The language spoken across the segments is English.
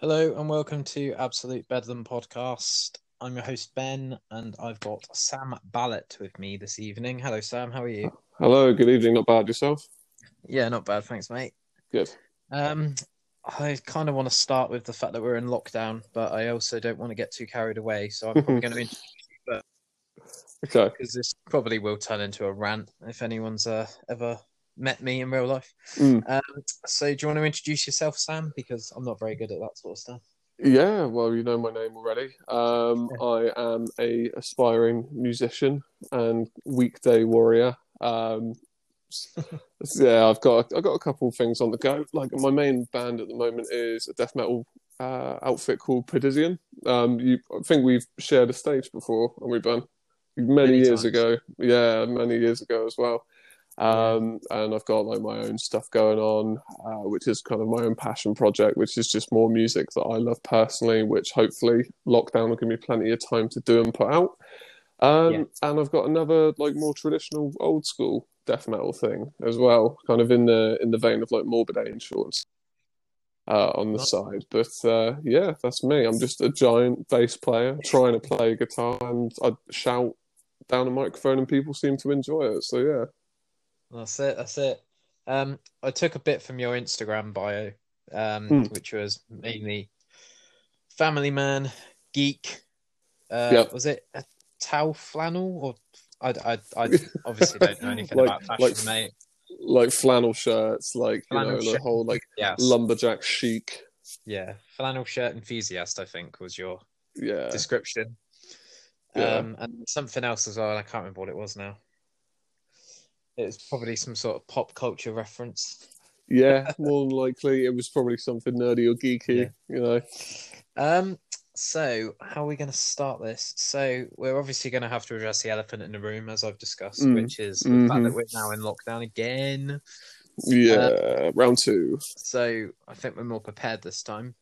Hello and welcome to Absolute Bedlam podcast. I'm your host Ben, and I've got Sam Ballett with me this evening. Hello, Sam. How are you? Hello, good evening. Not bad yourself? Yeah, not bad, thanks, mate. Good. Um, I kind of want to start with the fact that we're in lockdown, but I also don't want to get too carried away. So I'm probably going to introduce you Okay. because this probably will turn into a rant if anyone's uh, ever met me in real life. Mm. Um, so do you want to introduce yourself, Sam? Because I'm not very good at that sort of stuff. Yeah, well, you know my name already. Um, I am a aspiring musician and weekday warrior. Um, yeah, I've got I've got a couple of things on the go. Like my main band at the moment is a death metal uh, outfit called Perdisian. Um, you, I think we've shared a stage before, and we've done many, Many years times. ago. Yeah, many years ago as well. Um, and I've got like my own stuff going on, uh, which is kind of my own passion project, which is just more music that I love personally, which hopefully lockdown will give me plenty of time to do and put out. Um, Yeah. and I've got another like more traditional old school death metal thing as well, kind of in the in the vein of like Morbid Angels uh, on the Nice. side. But uh, yeah, that's me. I'm just a giant bass player trying to play guitar and I shout down a microphone and people seem to enjoy it. So yeah. That's it. That's it. Um, I took a bit from your Instagram bio, um, Hmm. which was mainly family man, geek. Uh, Yep. Was it a towel flannel or I, I, I obviously don't know anything Like- about fashion, like- mate. like flannel shirts, like you Flannel know, the whole like Yes, lumberjack chic. yeah, flannel shirt enthusiast. I think was your Yeah, description. Yeah. Um, and something else as well. I can't remember what it was now. It's probably some sort of pop culture reference. yeah. More than likely, it was probably something nerdy or geeky. You know. Um, so how are we going to start this? So we're obviously going to have to address the elephant in the room, as I've discussed, Mm. which is the fact that we're now in lockdown again. Yeah, Uh, round two. So I think we're more prepared this time.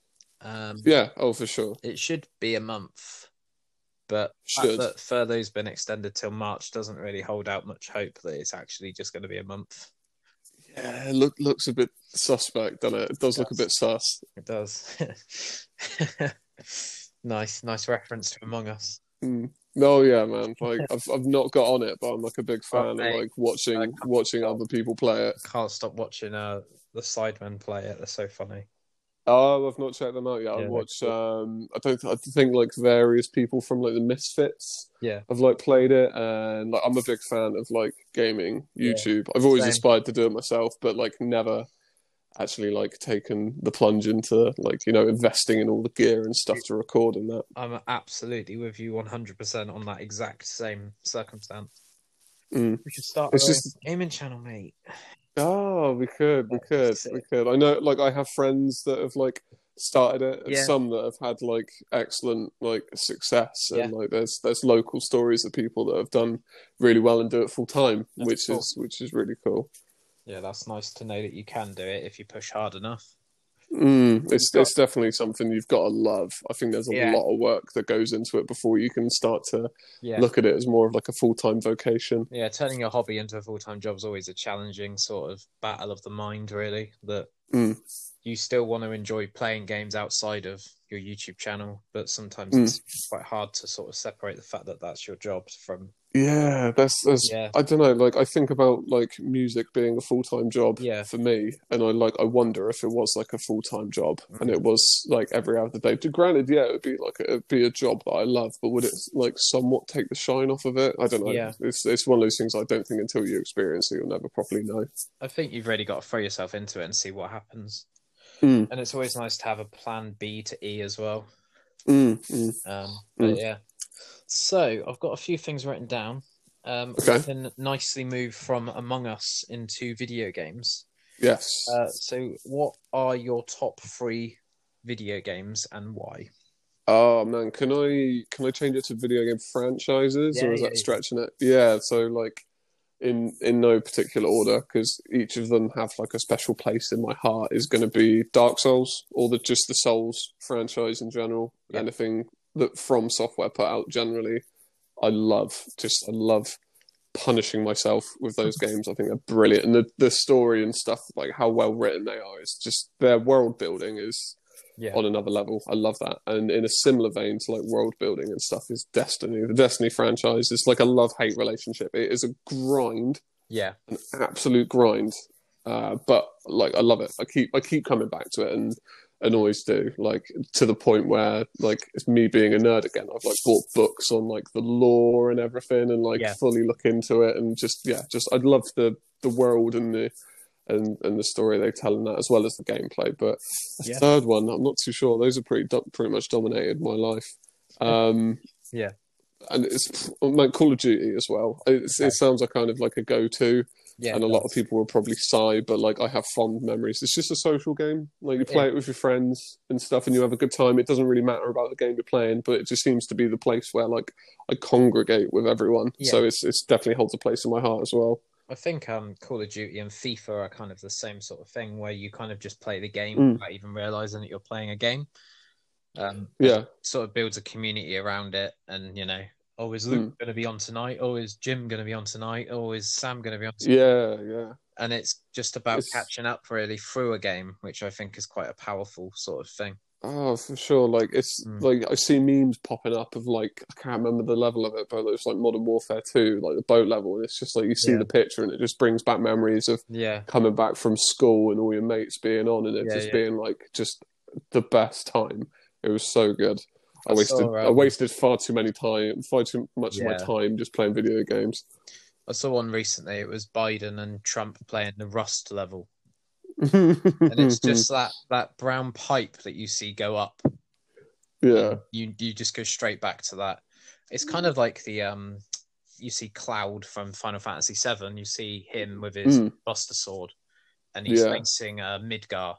Um, Yeah, oh for sure. it should be a month, but the Should. fact that furlough's been extended till March doesn't really hold out much hope that it's actually just going to be a month. Yeah, it look looks a bit suspect, doesn't it? It does look a bit sus. It does. nice, nice reference to Among Us. Mm. No, yeah, man. Like I've I've not got on it, but I'm like a big fan of like watching watching other people play it. Can't stop watching uh the Sidemen play it. They're so funny. Oh, I've not checked them out yet. Yeah, I watched. Um, I don't. I think like various people from like the Misfits. Yeah. I've like played it, and like I'm a big fan of like gaming Yeah. YouTube. I've always Same. aspired to do it myself, but like never actually like taken the plunge into like you know investing in all the gear and stuff to record and that. I'm absolutely with you 100% on that exact same circumstance. Mm. We should start It's just- gaming channel, mate. Oh, we could, we could, we could. I know, like, I have friends that have like started it, and Yeah. some that have had like excellent like success, and Yeah. like there's there's local stories of people that have done really well and do it full time, which cool. is which is really cool. Yeah, that's nice to know that you can do it if you push hard enough. Mm, it's got- it's definitely something you've got to love. I think there's a Yeah. lot of work that goes into it before you can start to Yeah. look at it as more of like a full time vocation. Yeah, turning your hobby into a full time job is always a challenging sort of battle of the mind, really. That Mm. you still want to enjoy playing games outside of your YouTube channel, but sometimes Mm. it's quite hard to sort of separate the fact that that's your job from. Yeah, that's that's Yeah. I don't know, like I think about like music being a full time job Yeah. for me and I like I wonder if it was like a full time job Mm-hmm. and it was like every other day. To granted, yeah, it would be like it'd be a job that I love, but would it like somewhat take the shine off of it? I don't know. Yeah. It's it's one of those things I don't think until you experience it you'll never properly know. I think you've really got to throw yourself into it and see what happens. Mm. And it's always nice to have a plan B to E as well. Mm, mm. Um, but Mm. yeah. So I've got a few things written down. Um, Okay. We can nicely move from Among Us into video games. Yes. Uh, so, what are your top three video games and why? Oh man, can I can I change it to video game franchises Yeah, or is yeah, that yeah. stretching it? Yeah, so like in in no particular order because each of them have like a special place in my heart is going to be Dark Souls or the just the Souls franchise in general. Yeah. Anything that From Software put out generally, I love. Just I love punishing myself with those games. I think they're brilliant, and the the story and stuff like how well written they are. It's just their world building is Yeah. on another level. I love that. And in a similar vein to like world building and stuff is Destiny. The Destiny franchise is like a love hate relationship. It is a grind, Yeah. an absolute grind. Uh, but like I love it. I keep I keep coming back to it and and always do. Like to the point where like it's me being a nerd again. I've like bought books on like the lore and everything and like Yeah. fully look into it and just yeah, just I'd love the the world and the and and the story they tell in that as well as the gameplay. But the Yeah. third one, I'm not too sure. Those are pretty pretty much dominated my life. Um, Yeah. and it's like Call of Duty as well. It's, Okay. It sounds like kind of like a go-to, Yeah. and a lot of people will probably sigh, but like I have fond memories. It's just a social game. Like you play Yeah. it with your friends and stuff, and you have a good time. It doesn't really matter about the game you're playing, but it just seems to be the place where like I congregate with everyone. Yeah. So it's it's definitely holds a place in my heart as well. I think um, Call of Duty and FIFA are kind of the same sort of thing where you kind of just play the game Mm. without even realizing that you're playing a game. Um, Yeah, sort of builds a community around it, and you know, oh, is Luke Mm. going to be on tonight? Oh, is Jim going to be on tonight? Oh, is Sam going to be on? Tonight? yeah, yeah. And it's just about It's- catching up really through a game, which I think is quite a powerful sort of thing. Oh, for sure. Like it's Mm. like I see memes popping up of like I can't remember the level of it, but it's like Modern Warfare Two, like the boat level, and it's just like you see Yeah. the picture and it just brings back memories of Yeah, coming back from school and all your mates being on and it Yeah, just yeah. being like just the best time. It was so good. I wasted I wasted far too many time, far too much of my time just playing video games. I saw one recently. It was Biden and Trump playing the Rust level, and and it's just that that brown pipe that you see go up. yeah, you you just go straight back to that. It's kind of like the um you see Cloud from Final Fantasy VII. You see him with his Mm. Buster Sword, and he's Yeah. facing uh, Midgar.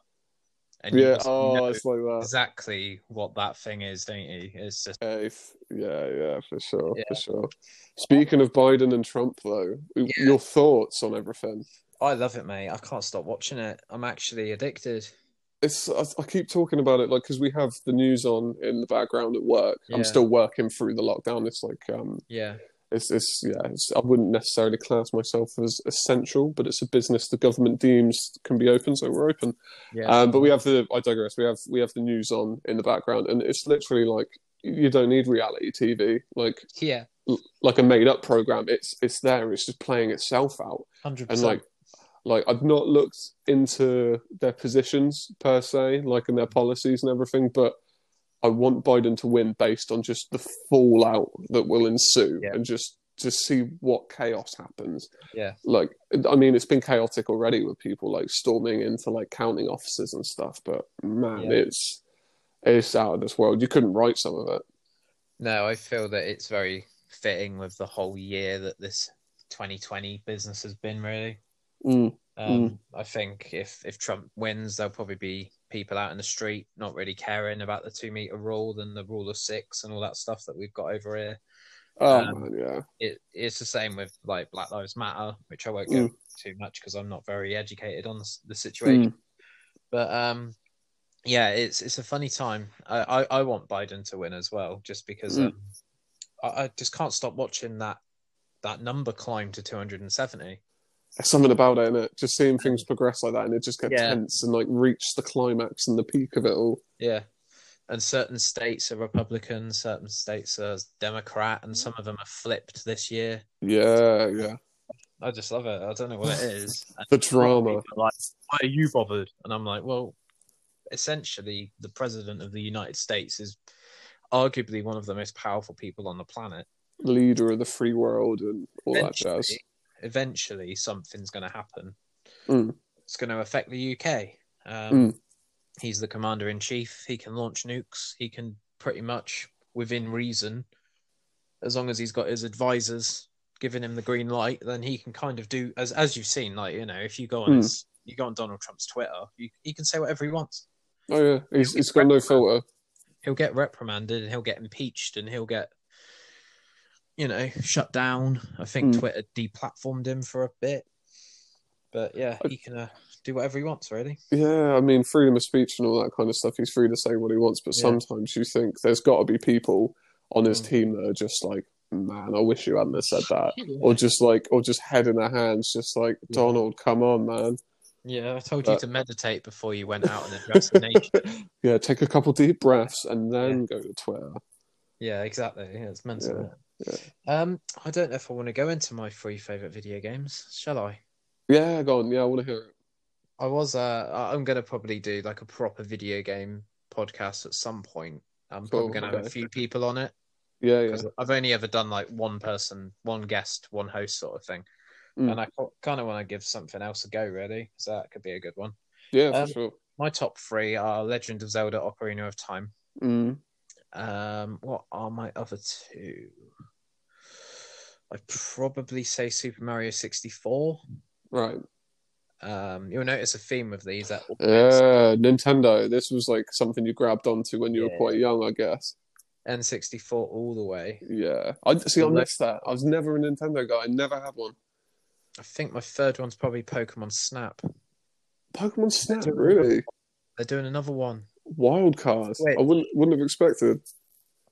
And yeah. Oh, it's like that. exactly what that thing is, don't you? It's just Yeah, if- yeah, yeah, for sure, Yeah. for sure. Speaking of Biden and Trump, though, your thoughts on everything? I love it, mate. I can't stop watching it. I'm actually addicted. It's I, I keep talking about it like because we have the news on in the background at work. Yeah. I'm still working through the lockdown. It's like um, Yeah, it's it's yeah. It's, I wouldn't necessarily class myself as essential, but it's a business the government deems can be open, so we're open. yeah. Um, but we have the I digress. We have we have the news on in the background, and it's literally like you don't need reality TV. Like yeah, like a made up program. It's it's there. It's just playing itself out. hundred percent. And like like I've not looked into their positions per se, like in their policies and everything, but I want Biden to win based on just the fallout that will ensue Yeah. and just to see what chaos happens. Yeah. Like I mean it's been chaotic already with people like storming into like counting offices and stuff, but man, Yeah. it's it's out of this world. You couldn't write some of it. No, I feel that it's very fitting with the whole year that this 2020 business has been. Really, Mm, um, I think if if Trump wins, there'll probably be people out in the street not really caring about the two meter rule and the rule of six and all that stuff that we've got over here. Oh Um, yeah. It it's the same with like Black Lives Matter, which I won't Mm. go into too much because I'm not very educated on the, the situation. But um, yeah, it's it's a funny time. I, I, I want Biden to win as well, just because Mm. um, I, I just can't stop watching that that number climb to 270. There's something about it, innit? Just seeing things progress like that and it just gets Yeah. tense and like reach the climax and the peak of it all. Yeah, and certain states are Republican, certain states are Democrat, and some of them are flipped this year. Yeah, yeah. I just love it. I don't know what it is. And The drama. like, why are you bothered? And I'm like, well, essentially, the president of the United States is arguably one of the most powerful people on the planet. Leader of the free world and all that jazz. Eventually, something's going to happen. Mm. It's going to affect the UK. Um, Mm. He's the commander in chief. He can launch nukes. He can pretty much, within reason, as long as he's got his advisors giving him the green light, then he can kind of do as as you've seen. Like you know, if you go on Mm. his, you go on Donald Trump's Twitter, you, he can say whatever he wants. Oh yeah, he's, he's got no filter. He'll get reprimanded and he'll get impeached and he'll get, you know, shut down. I think Mm. Twitter deplatformed him for a bit, but yeah, he can uh, do whatever he wants. Really, Yeah, I mean, freedom of speech and all that kind of stuff. He's free to say what he wants, but Yeah. sometimes you think there's got to be people on his Mm. team that are just like, man, I wish you hadn't have said that. Or just like, or just head in their hands, just like, Yeah. Donald, come on, man. Yeah, I told you to meditate before you went out and addressed the nation. yeah, take a couple deep breaths and then go to Twitter. Yeah, exactly. Yeah, it's mental. Yeah, Um, I don't know if I want to go into my three favorite video games. Shall I? Yeah, go on. Yeah, I want to hear it. I was. Uh, I'm gonna probably do like a proper video game podcast at some point. I'm probably Cool, gonna have a few people on it Yeah, yeah. I've only ever done like one person, one guest, one host sort of thing, Mm. and I kind of want to give something else a go. Really, so that could be a good one. Yeah, for Um, sure. My top three are Legend of Zelda: Ocarina of Time. Mm. Um, what are my other two? I'd probably say Super Mario 64. Right. Um, you'll notice a theme with these. That Yeah, Nintendo. This was like something you grabbed onto when you were quite young, I guess. N64 all the way. Yeah. I see. I missed that. I was never a Nintendo guy. I never had one. I think my third one's probably Pokemon Snap. Pokemon Snap, Nintendo. really? They're doing another one. Wild card. Wait. I wouldn't wouldn't have expected.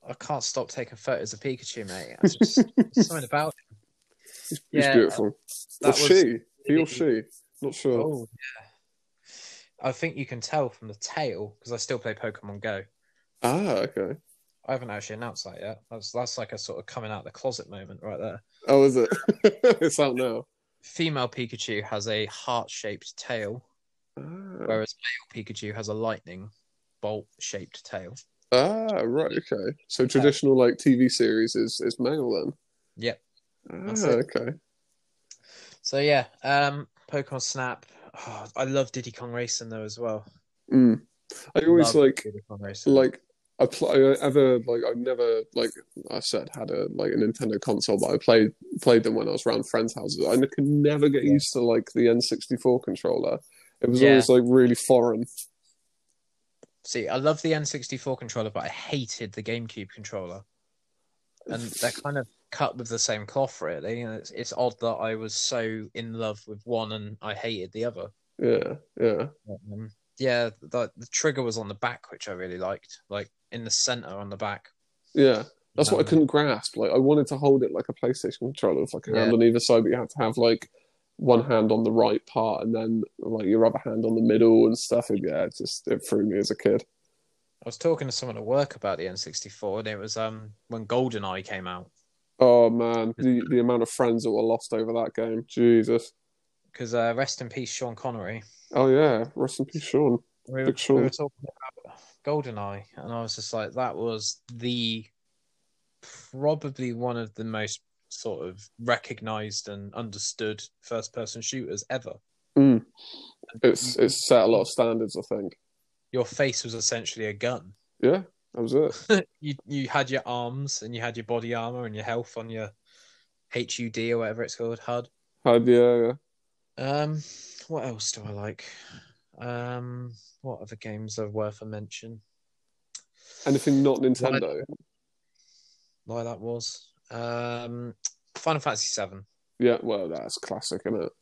I can't stop taking photos of Pikachu, mate. I just, there's something about it. He's, Yeah, he's beautiful. that or was she. He or she. Not sure. Oh, yeah. I think you can tell from the tail because I still play Pokemon Go. Ah, okay. I haven't actually announced that yet. That's that's like a sort of coming out of the closet moment right there. Oh, is it? it's out now. Female Pikachu has a heart-shaped tail, Ah, whereas male Pikachu has a lightning bolt-shaped tail. ah right. Okay. So traditional like TV series is is male then. Yep. Ah, it. okay. So yeah, um, Pokemon Snap. Oh, I love Diddy Kong Racing though as well. Mm. I always Love like Diddy Kong Racing. like I play. I ever like I never like I said had a like a Nintendo console, but I played played them when I was around friends' houses. I could never get Yeah. used to like the N64 controller. It was Yeah. always like really foreign. See, I love the N64 controller, but I hated the GameCube controller. And they're kind of cut with the same cloth, really. And it's it's odd that I was so in love with one and I hated the other. Yeah, yeah, Um, yeah, the, the trigger was on the back, which I really liked, like in the center on the back. yeah. That's what I Um, couldn't grasp. Like I wanted to hold it like a PlayStation controller with like a hand on either side, but you had to have like one hand on the right part and then like your other hand on the middle and stuff. And, yeah, it just it threw me as a kid. I was talking to someone at work about the N64, and it was um when GoldenEye came out. Oh man, the the amount of friends that were lost over that game. Jesus. Because uh, rest in peace, Sean Connery. Oh yeah, rest in peace, Sean. We were, Big Sean. we were talking about GoldenEye, and I was just like, that was the probably one of the most sort of recognized and understood first person shooters ever. Mm. It's it's set a lot of standards, I think. Your face was essentially a gun. Yeah, that was it. you you had your arms and you had your body armor and your health on your HUD or whatever it's called HUD. Had yeah, yeah. Um, what else do I like? Um, what other games are worth a mention? Anything not Nintendo. Like that was um, Final Fantasy Seven, Yeah, well, that's classic, isn't it?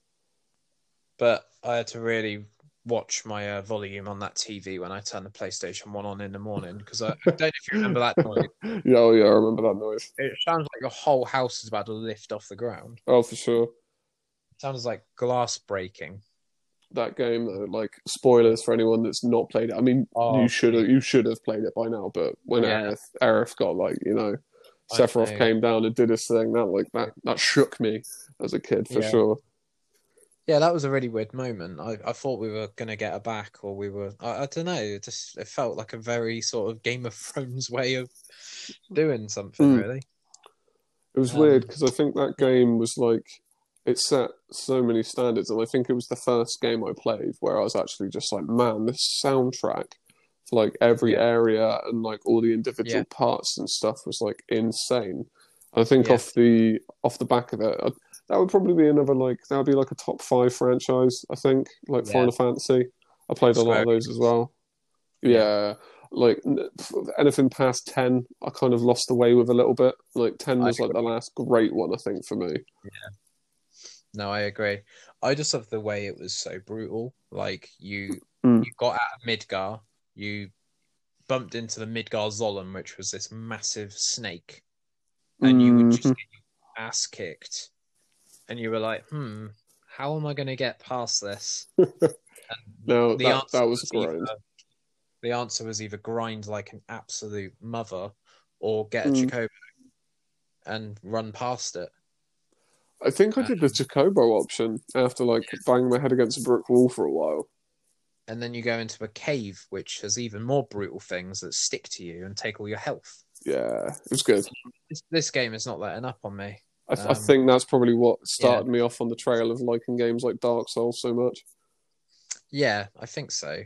but I had to really watch my uh, volume on that TV when I turned the PlayStation One on in the morning because I, I don't know if you remember that noise. Yeah, oh yeah, I remember that noise. It sounds like your whole house is about to lift off the ground. Oh, for sure. It sounds like glass breaking. That game, though, like spoilers for anyone that's not played it. I mean, Oh, you should have you should have played it by now. But when Yeah. Aerith, Aerith got like you know, Sephiroth came down and did his thing, that like that that shook me as a kid for Yeah. sure. Yeah, that was a really weird moment. I, I thought we were gonna get her back, or we were. I, I don't know. It just it felt like a very sort of Game of Thrones way of doing something. Mm. Really, It was Um, weird because I think that game was like it set so many standards, and I think it was the first game I played where I was actually just like, man, this soundtrack like every Yeah. area and like all the individual Yeah. parts and stuff was like insane. And I think Yeah. off the off the back of it, I, that would probably be another like that would be like a top five franchise. I think like. Final Fantasy. I played a lot of those as well. Yeah. like anything past 10 i kind of lost the way with a little bit like 10 was like the last great one i think for me Yeah. no, I agree. I just love the way it was so brutal. Like you, Mm. you got out of Midgar, you bumped into the Midgar Zolom, which was this massive snake, and you would just Mhm. get your ass kicked, and you were like, hmm, how am I going to get past this? No, the that, answer that was was grind. either, the answer was either grind like an absolute mother or get a Mm. Chocobo and run past it. I think I did the Chocobo option after like banging my head against a brick wall for a while. And then you go into a cave, which has even more brutal things that stick to you and take all your health. Yeah, it was good. This, this game is not letting up on me. I, th- I Um, think that's probably what started me off on the trail of liking games like Dark Souls so much. Yeah, I think so.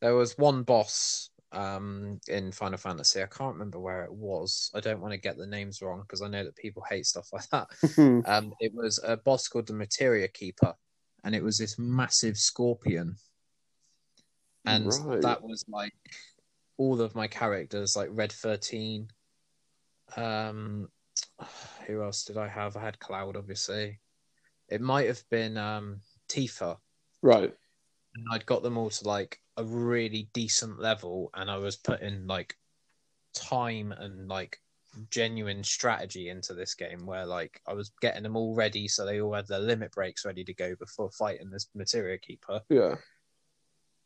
There was one boss um, in Final Fantasy. I can't remember where it was. I don't want to get the names wrong because I know that people hate stuff like that. Um, it was a boss called the Materia Keeper, and it was this massive scorpion. And Right. that was like all of my characters, like Red 13. Um, who else did I have? I had Cloud, obviously. It might have been um, Tifa. right. And I'd got them all to like a really decent level, and I was putting like time and like genuine strategy into this game where like I was getting them all ready so they all had their limit breaks ready to go before fighting this materia keeper Yeah.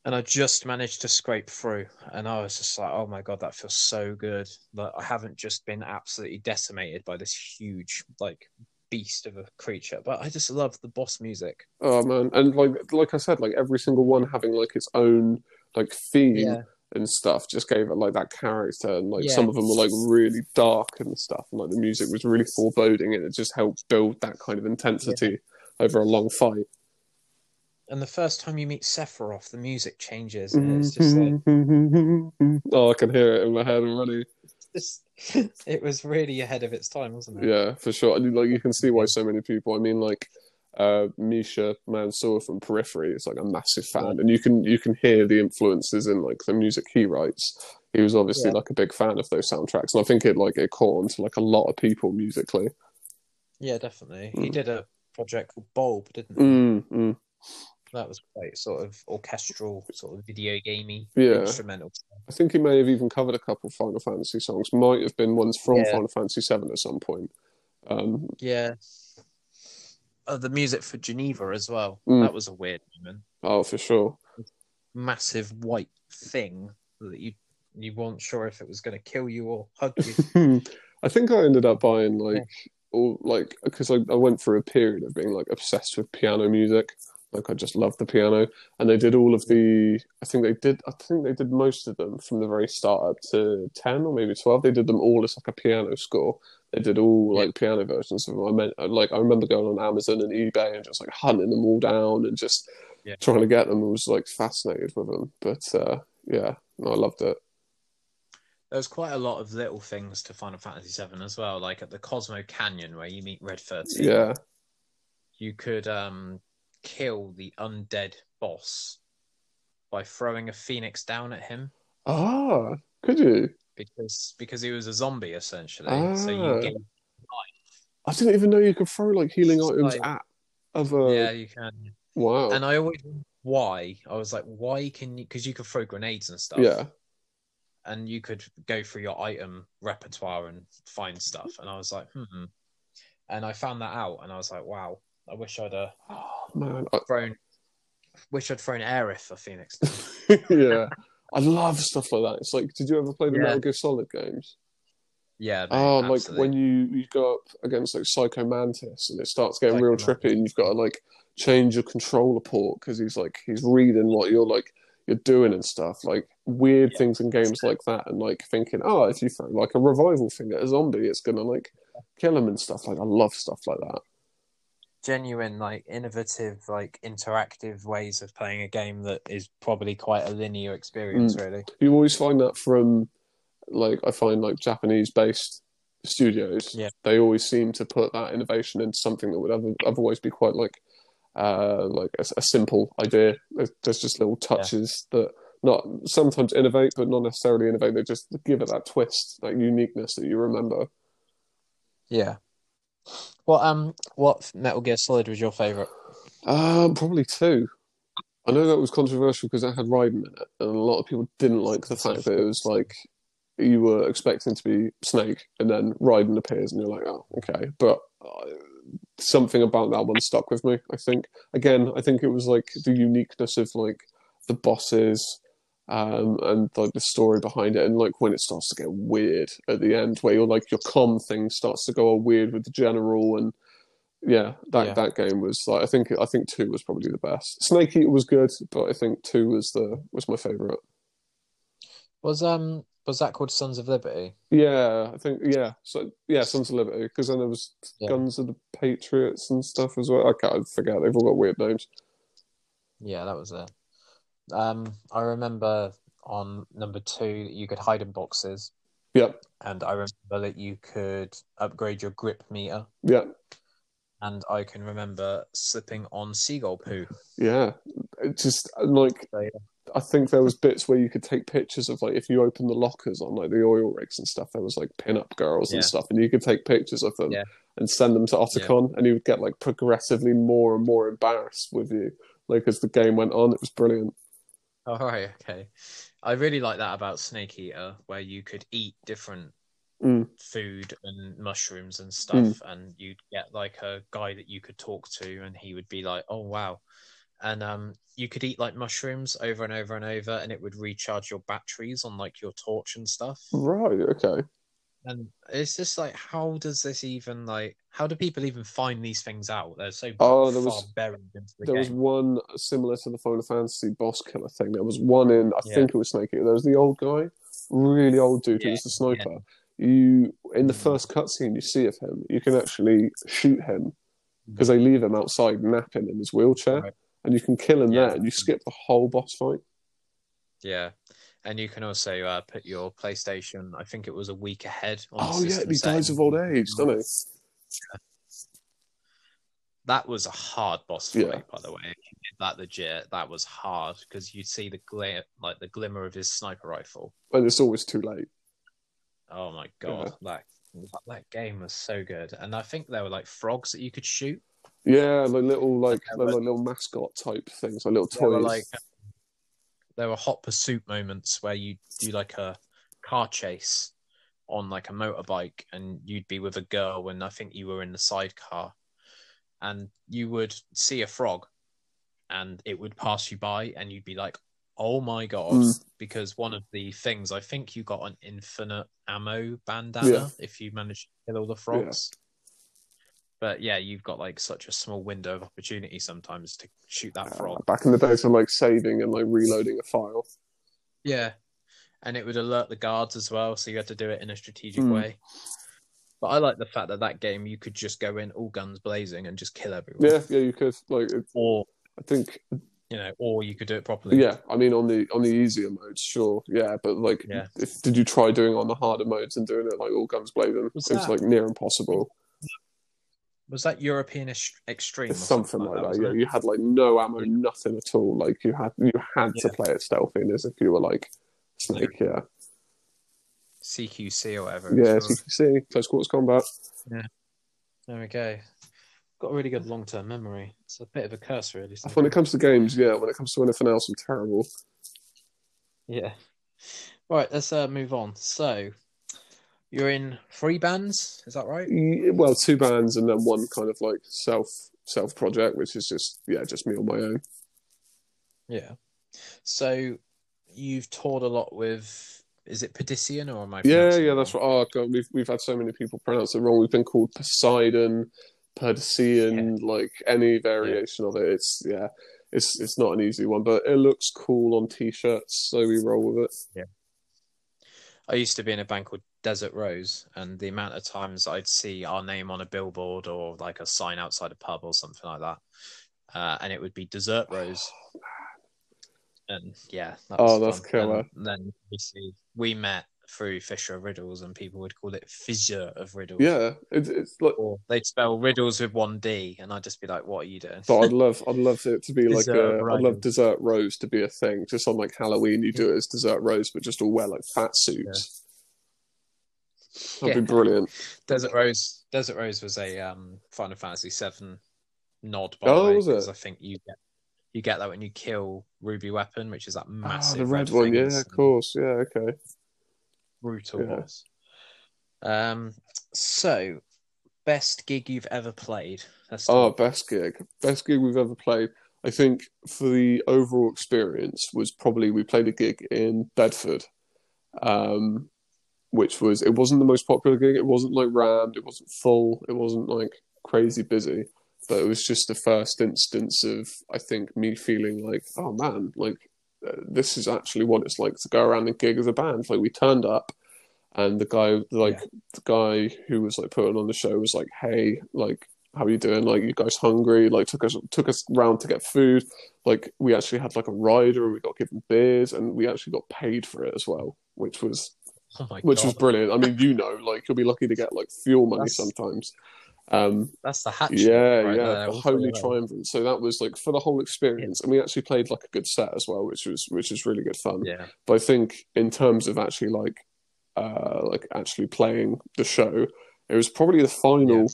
And I just managed to scrape through and I was just like oh my god that feels so good. That I haven't just been absolutely decimated by this huge like beast of a creature but I just love the boss music. Oh man, and like like I said, like every single one having like its own like theme yeah. and stuff just gave it like that character, and like Yeah. some of them were like really dark and stuff, and like the music was really foreboding, and it just helped build that kind of intensity over a long fight. And the first time you meet Sephiroth the music changes and it's just like oh, I can hear it in my head already. just, it was really ahead of its time wasn't it Yeah, for sure. And like you can see why so many people. I mean, like uh, Misha Mansour from Periphery is like a massive fan, and you can you can hear the influences in like the music he writes. He was obviously Yeah. like a big fan of those soundtracks, and I think it like it caught on to like a lot of people musically. Yeah, definitely. He Mm. did a project called Bulb, didn't he? Mm, mm. That was quite sort of orchestral, sort of video gamey, Yeah. instrumental. I think he may have even covered a couple of Final Fantasy songs. Might have been ones from Yeah. Final Fantasy Seven at some point. Um, Yeah. Oh, the music for Jenova as well. Mm. That was a weird moment. oh, for sure. Massive white thing that you you weren't sure if it was going to kill you or hug you. I think I ended up buying like all like because I, I went through a period of being like obsessed with piano music. Like I just loved the piano, and they did all of the. I think they did. I think they did most of them from the very start up to ten or maybe twelve. They did them all as like a piano score. They did all like piano versions of them. I meant like I remember going on Amazon and eBay and just like hunting them all down and just Yeah. trying to get them. I was like fascinated with them. But uh, yeah, no, I loved it. There's quite a lot of little things to Final Fantasy VII as well, like at the Cosmo Canyon where you meet Red 13. Yeah, you could um kill the undead boss by throwing a phoenix down at him ah, could you? because because he was a zombie essentially. So Ah. you get I didn't even know you could throw like healing It's items like- at other. yeah, you can. Wow. And I always why I was like, why can you? Because you could throw grenades and stuff. yeah. and you could go through your item repertoire and find stuff. And I was like, hmm. And I found that out, and I was like, wow. I wish I'd uh, Oh, man. I, thrown. Wish I'd thrown Aerith for Phoenix. yeah. I love stuff like that. It's like, did you ever play the Yeah. Metal Gear Solid games? yeah. mate, Oh, like when you, you go up against like Psycho Mantis and it starts getting real Psycho trippy and you've got to like change your controller port because he's like, he's reading what you're like, you're doing and stuff. Like weird Yeah. things in games like that and like thinking, oh, if you throw like a revival thing at a zombie, it's going to like kill him and stuff. Like, I love stuff like that. Genuine, like innovative, like interactive ways of playing a game that is probably quite a linear experience. Mm. Really. you always find that from like I find like Japanese based studios. Yeah. They always seem to put that innovation into something that would other, otherwise be quite like uh like a, a simple idea. There's, there's just little touches that not sometimes innovate but not necessarily innovate. They just give it that twist, that uniqueness that you remember. Yeah. Well, um, what Metal Gear Solid was your favorite? Um, probably two. I know that was controversial because it had Raiden in it, and a lot of people didn't like the fact that it was like you were expecting to be Snake, and then Raiden appears, and you're like, oh, okay. But uh, something about that one stuck with me. I think again, I think it was like the uniqueness of like the bosses. Um, and like the story behind it, and like when it starts to get weird at the end, where you're like your com thing starts to go all weird with the general, and yeah, that Yeah. that game was like I think I think two was probably the best. Snake Eater was good, but I think two was the was my favorite. Was um was that called Sons of Liberty? Yeah, I think yeah, so yeah, Sons of Liberty because then there was Yeah. Guns of the Patriots and stuff as well. I can't forget they've all got weird names. Yeah, that was it. Um, I remember on number two you could hide in boxes, Yeah, and I remember that you could upgrade your grip meter, yeah, and I can remember slipping on seagull poo. yeah. It just like So, yeah. I think there was bits where you could take pictures of like if you open the lockers on like the oil rigs and stuff. There was like pin-up girls and Yeah. stuff, and you could take pictures of them Yeah. and send them to Otacon, and you would get like progressively more and more embarrassed with you, like as the game went on. It was brilliant. Oh, right, okay. I really like that about Snake Eater, where you could eat different Mm. food and mushrooms and stuff, and you'd get like a guy that you could talk to, and he would be like, "Oh wow," and um, you could eat like mushrooms over and over and over, and it would recharge your batteries on like your torch and stuff. Right. Okay. And it's just like, how does this even like? How do people even find these things out? They're so Oh, there far was- buried into the There was one similar to the Final Fantasy boss killer thing. There was one in, I Yeah. think it was Snake Eater. There was the old guy, really old dude who Yeah, was the sniper. You in the first cutscene you see of him, you can actually shoot him because they leave him outside napping in his wheelchair, Right. and you can kill him Yeah. there, and you skip the whole boss fight. Yeah, and you can also uh, put your PlayStation. I think it was a week ahead. Oh yeah, he dies of old age, doesn't he? That was a hard boss fight, Yeah. by the way. If you did that legit, that was hard because you'd see the glare, like the glimmer of his sniper rifle. And it's always too late. Oh my god, that that game was so good. And I think there were like frogs that you could shoot. Yeah, like little like, Yeah, like, little mascot type things, like little were toys. like there were hot pursuit moments where you do like a car chase on like a motorbike and you'd be with a girl and I think you were in the sidecar and you would see a frog and it would pass you by and you'd be like oh my god Mm. because one of the things I think you got an infinite ammo bandana Yeah. if you managed to kill all the frogs but yeah you've got like such a small window of opportunity sometimes to shoot that frog back in the days of like saving and like reloading a file. Yeah. And it would alert the guards as well, so you had to do it in a strategic Hmm. way. But I like the fact that that game you could just go in all guns blazing and just kill everyone. Yeah, yeah, you could like. Or I think you know, or you could do it properly. Yeah, I mean on the on the easier modes, sure, yeah, but like, Yeah. if, did you try doing on the harder modes and doing it like all guns blazing? Was It's that- like near impossible. Was that European Extreme? Or something like that. wasn't Yeah, it? you had like no ammo, nothing at all. Like you had you had to play it stealthy, as if you were like Snake. Yeah, CQC or whatever. yeah. it's So you called. can see close quarters combat. Yeah. There we go. Got a really good long term memory. It's a bit of a curse, really. When it comes to games, yeah. When it comes to anything else, I'm terrible. Yeah. Right, let's uh, move on. So, you're in three bands, is that right? Well, two bands and then one kind of like self self project, which is just yeah, just me on my own. Yeah. So you've toured a lot with is it Pedician or am I Yeah, yeah, that's right. Oh god, we've we've had so many people pronounce it wrong. We've been called Poseidon, Perdicean, like any variation of it. It's yeah, it's it's not an easy one, but it looks cool on t-shirts, so we roll with it. Yeah. I used to be in a band called Desert Rose and the amount of times I'd see our name on a billboard or like a sign outside a pub or something like that. Uh, and it would be Desert Rose. And yeah, that Oh, that's fun. killer. And then obviously we met through Fisher of Riddles and people would call it Fissure of Riddles. Yeah, it, it's like. Or they'd spell riddles with one D, and I'd just be like, "What are you doing?" But I'd love, I'd love it to be like a, I'd love rose. dessert rose to be a thing. Just on like Halloween, you do it as dessert rose, but just all wear like fat suits. That'd Yeah. be brilliant. Desert Rose. Desert Rose was a um, Final Fantasy VII nod, by Oh, the way, was it? because I think you get you get that when you kill Ruby Weapon, which is that Ah, massive the red red one, yeah, of course, yeah, okay. brutal Yeah. boss. Um, so best gig you've ever played? That's Oh, best gig, best gig we've ever played. I think for the overall experience was probably we played a gig in Bedford, um, which was it wasn't the most popular gig. It wasn't like rammed. It wasn't full. It wasn't like crazy busy. But it was just the first instance of I think me feeling like, oh man, like uh, this is actually what it's like to go around and gig as a band. Like we turned up, and the guy, like Yeah. the guy who was like putting on the show, was like, hey, like how are you doing? Like, you guys hungry? Like, took us took us round to get food. Like, we actually had like a rider, and we got given beers, and we actually got paid for it as well, which was Oh my which god, was brilliant. I mean, you know, like you'll be lucky to get like fuel money That's- sometimes. Um, that's the hatch. yeah, right yeah, there, the holy triumvirate. So that was like for the whole experience, and we actually played like a good set as well, which was which was really good fun. Yeah, But I think in terms of actually like uh like actually playing the show, it was probably the final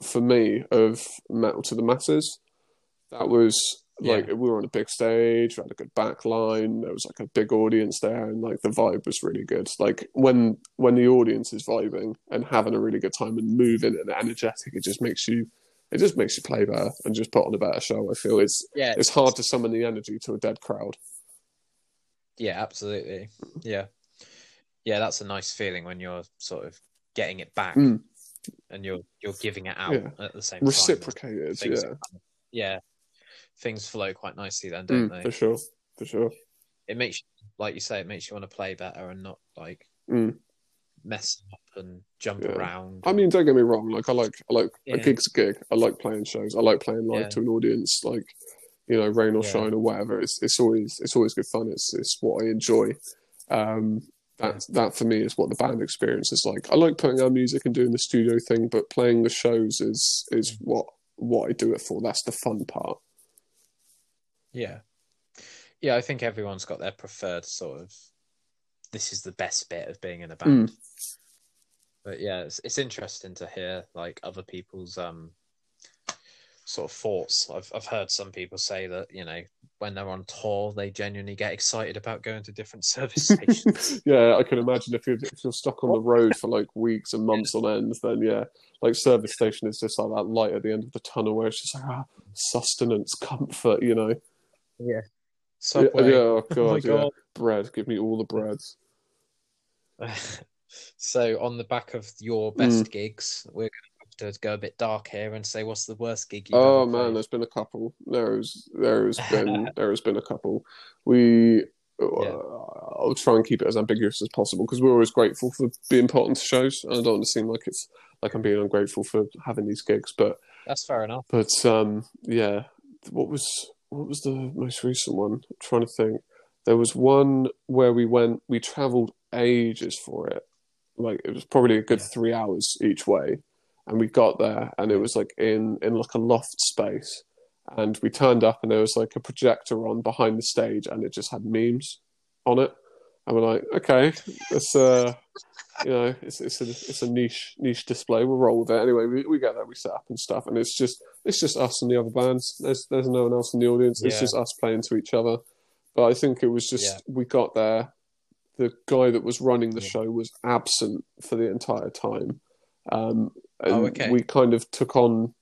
for me of Metal to the Masses. That was like we were on a big stage, we had a good back line, there was like a big audience there and like the vibe was really good. Like when when the audience is vibing and having a really good time and moving and energetic, it just makes you it just makes you play better and just put on a better show. I feel it's yeah, it's hard to summon the energy to a dead crowd. Yeah, absolutely. Yeah, yeah, that's a nice feeling when you're sort of getting it back Mm. and you're you're giving it out Yeah. at the same time. Reciprocated, yeah. yeah, things flow quite nicely then, don't Mm, they? for sure, for sure. It makes, like you say, it makes you want to play better and not like Mm. mess up and jump Yeah. around. I mean, don't get me wrong. Like, I like, I like Yeah. a gig's a gig. I like playing shows. I like playing live Yeah. to an audience. Like, you know, rain or shine or whatever. It's it's always it's always good fun. It's it's what I enjoy. Um, that that for me is what the band experience is like. I like putting out music and doing the studio thing, but playing the shows is is Mm. what what I do it for. That's the fun part. Yeah. Yeah, I think everyone's got their preferred sort of this is the best bit of being in a band. But yeah, it's it's interesting to hear like other people's um sort of thoughts. I've I've heard some people say that, you know, when they're on tour they genuinely get excited about going to different service stations. yeah, I can imagine if you're if you're stuck on the road for like weeks and months on end, then yeah, like service station is just like that light at the end of the tunnel where it's just like ah, sustenance, comfort, you know. Yeah. Subway. yeah, oh Oh god, yeah. God. Bread, give me all the breads. so on the back of your Mm. best gigs, we're gonna have to go a bit dark here and say what's the worst gig you've Oh man, played? there's been a couple. There's there's been there has been a couple. We Yeah. uh, I'll try and keep it as ambiguous as possible because we're always grateful for being put onto shows, and I don't want to seem like it's like I'm being ungrateful for having these gigs, but That's fair enough. But um, yeah, what was what was the most recent one? I'm trying to think. There was one where we went. We travelled ages for it. Like it was probably a good Yeah. three hours each way, and we got there, and it was like in in like a loft space, and we turned up, and there was like a projector on behind the stage, and it just had memes on it, and we're like, okay, it's uh you know, it's it's a it's a niche niche display. We'll roll with it anyway. We we get there, we set up and stuff, and it's just it's just us and the other bands. There's there's no one else in the audience. It's Yeah. just us playing to each other. But I think it was just Yeah. we got there. The guy that was running the Yeah. show was absent for the entire time, um, and Oh, okay. we kind of took on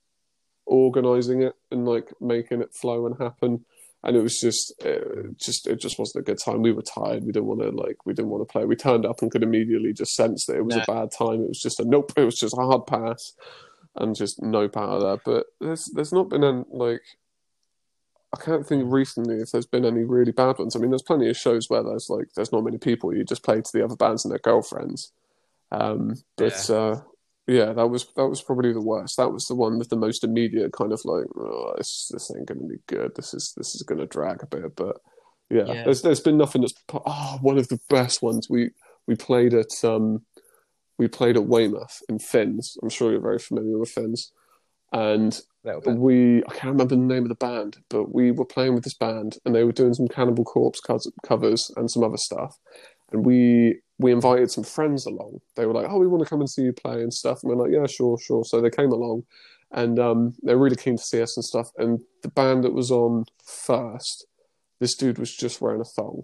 organizing it and like making it flow and happen and it was just it just it just wasn't a good time we were tired we didn't want to like we didn't want to play we turned up and could immediately just sense that it was No. a bad time it was just a nope it was just a hard pass and just no power there but there's there's not been any like I can't think recently if there's been any really bad ones. I mean, there's plenty of shows where there's like there's not many people. You just play to the other bands and their girlfriends. Um, but uh, yeah, that was that was probably the worst. That was the one with the most immediate kind of like, oh, this this ain't gonna be good. This is this is gonna drag a bit. But yeah, Yeah. there's there's been nothing that's oh one of the best ones. We we played at um we played at Weymouth in Finns. I'm sure you're very familiar with Finns, and we I can't remember the name of the band, but we were playing with this band and they were doing some Cannibal Corpse covers and some other stuff. And we we invited some friends along. They were like, "Oh, we want to come and see you play and stuff." And we're like, "Yeah, sure, sure." So they came along, and um, they're really keen to see us and stuff. And the band that was on first, this dude was just wearing a thong,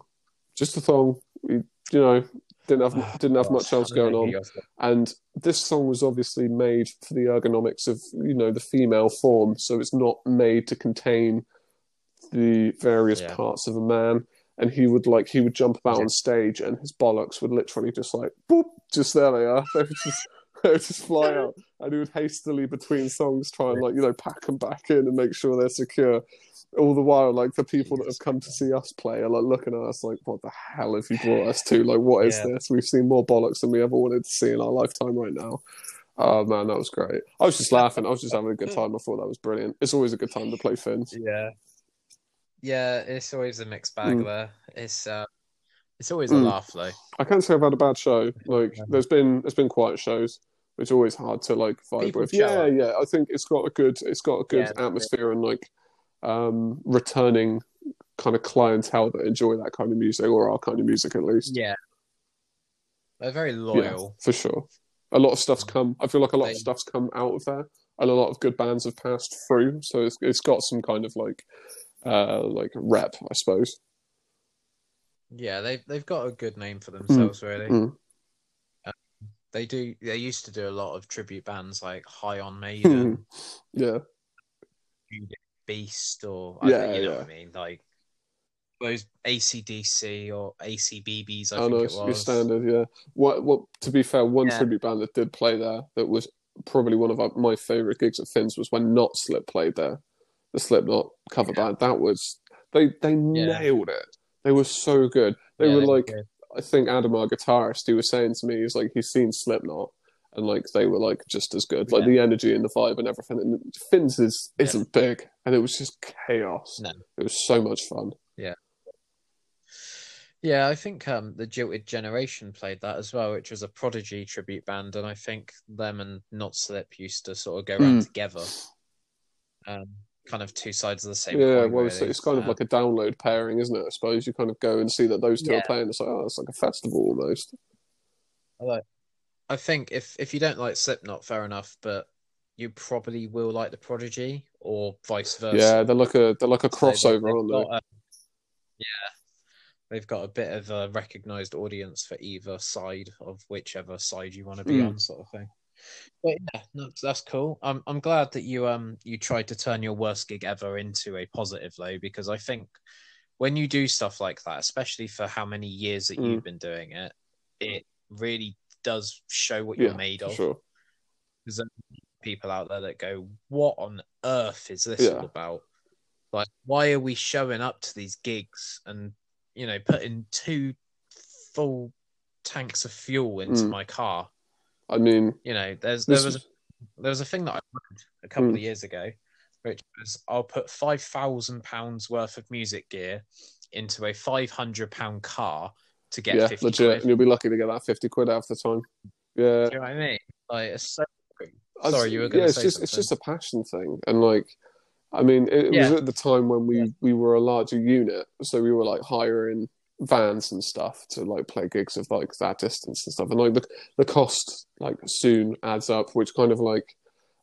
just a thong. He, you know, didn't have didn't have God, much else gonna on. And this song was obviously made for the ergonomics of you know the female form, so it's not made to contain the various Yeah. parts of a man. And he would like he would jump about on stage, and his bollocks would literally just like boop, just there they are. They would just they would just fly out, and he would hastily between songs try and like you know pack them back in and make sure they're secure. All the while, like the people that have come to see us play are like looking at us like, "What the hell have you brought us to? Like, what is Yeah. this? We've seen more bollocks than we ever wanted to see in our lifetime right now." Oh man, that was great. I was just laughing. I was just having a good time. I thought that was brilliant. It's always a good time to play Finns. Yeah. Yeah, it's always a mixed bag Mm. there. It's uh, it's always a Mm. laugh though. I can't say I've had a bad show. Like, there's been there's been quiet shows. It's always hard to like vibe People with. Yeah, up. yeah. I think it's got a good it's got a good Yeah, atmosphere and like um returning kind of clientele that enjoy that kind of music or our kind of music at least. Yeah. They're very Yeah, loyal. for sure. A lot of stuff's come. I feel like a lot of stuff's come out of there, and a lot of good bands have passed through. So it's it's got some kind of like uh like rep, I suppose. Yeah, they've they've got a good name for themselves really. mm. They do they used to do a lot of tribute bands like High on Maiden, Yeah, Beast or I Yeah, think, you know yeah. what I mean, like those ACDC or ACBBs I I think know it it's your was. standard. Yeah. What? What? To be fair, one Yeah. tribute band that did play there that was probably one of our, my favorite gigs at Finn's was when Not Slip played there. The Slipknot cover Yeah. band. That was they they Yeah. nailed it. They were so good. They Yeah, were they like good. I think Adam, our guitarist, he was saying to me, he's like, he's seen Slipknot, and like they were like just as good, like the energy and the vibe and everything. And Finn's is isn't big, and it was just chaos. No. It was so much fun. Yeah, yeah, I think um, the Jilted Generation played that as well, which was a Prodigy tribute band, and I think them and Not Slip used to sort of go around Mm. together. Um, kind of two sides of the same Yeah, coin, well, it's, really. it's kind of Um, like a download pairing, isn't it? I suppose you kind of go and see that those two Yeah. are playing. It's like, oh, it's like a festival almost. I think if if you don't like Slipknot, fair enough, but you probably will like the Prodigy, or vice versa. Yeah, they're like a they're like a So they- crossover, they've aren't they? got a- yeah, they've got a bit of a recognized audience for either side of whichever side you want to be Mm. on, sort of thing. But yeah, that's, that's cool. I'm I'm glad that you um you tried to turn your worst gig ever into a positive though, because I think when you do stuff like that, especially for how many years that Mm. you've been doing it, it really does show what you're made of sure. people out there that go, "What on earth is this Yeah. all about? Like, why are we showing up to these gigs and you know putting two full tanks of fuel into Mm. my car?" I mean, You know, there's there this was a, there was a thing that I read a couple Mm. of years ago, which was I'll put five thousand pounds worth of music gear into a five hundred pound car to get yeah, fifty legit, quid. and you'll be lucky to get that fifty quid half the time. Yeah, Do you know what I mean? Like, it's so. Sorry, you were going yeah, to it's say just it's just a passion thing, and like, I mean, it, it was at the time when we we were a larger unit, so we were like hiring vans and stuff to like play gigs of like that distance and stuff, and like the the cost like soon adds up, which kind of like.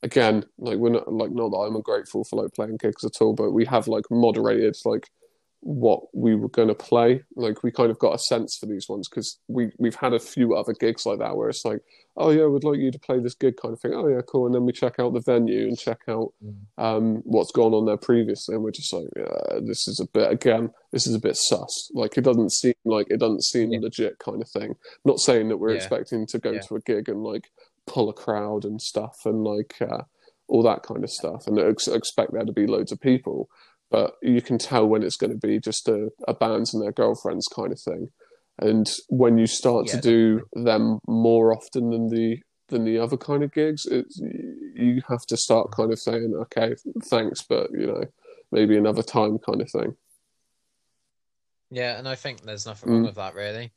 Again, like we're not like not that I'm ungrateful for like playing gigs at all, but we have like moderated like what we were going to play. Like we kind of got a sense for these ones because we we've had a few other gigs like that where it's like, oh yeah, we'd like you to play this gig kind of thing. Oh yeah, cool. And then we check out the venue and check out Mm. um, what's gone on there previously, and we're just like, yeah, this is a bit again, this is a bit sus. Like it doesn't seem like it doesn't seem Yeah. legit kind of thing. Not saying that we're Yeah. expecting to go Yeah. to a gig and like pull a crowd and stuff and like uh, all that kind of stuff, and ex- expect there to be loads of people. But you can tell when it's going to be just a, a bands and their girlfriends kind of thing. And when you start to Yeah, do them more often than the than the other kind of gigs, it, you have to start kind of saying, okay, thanks, but you know, maybe another time kind of thing. Yeah, and I think there's nothing Mm. wrong with that really.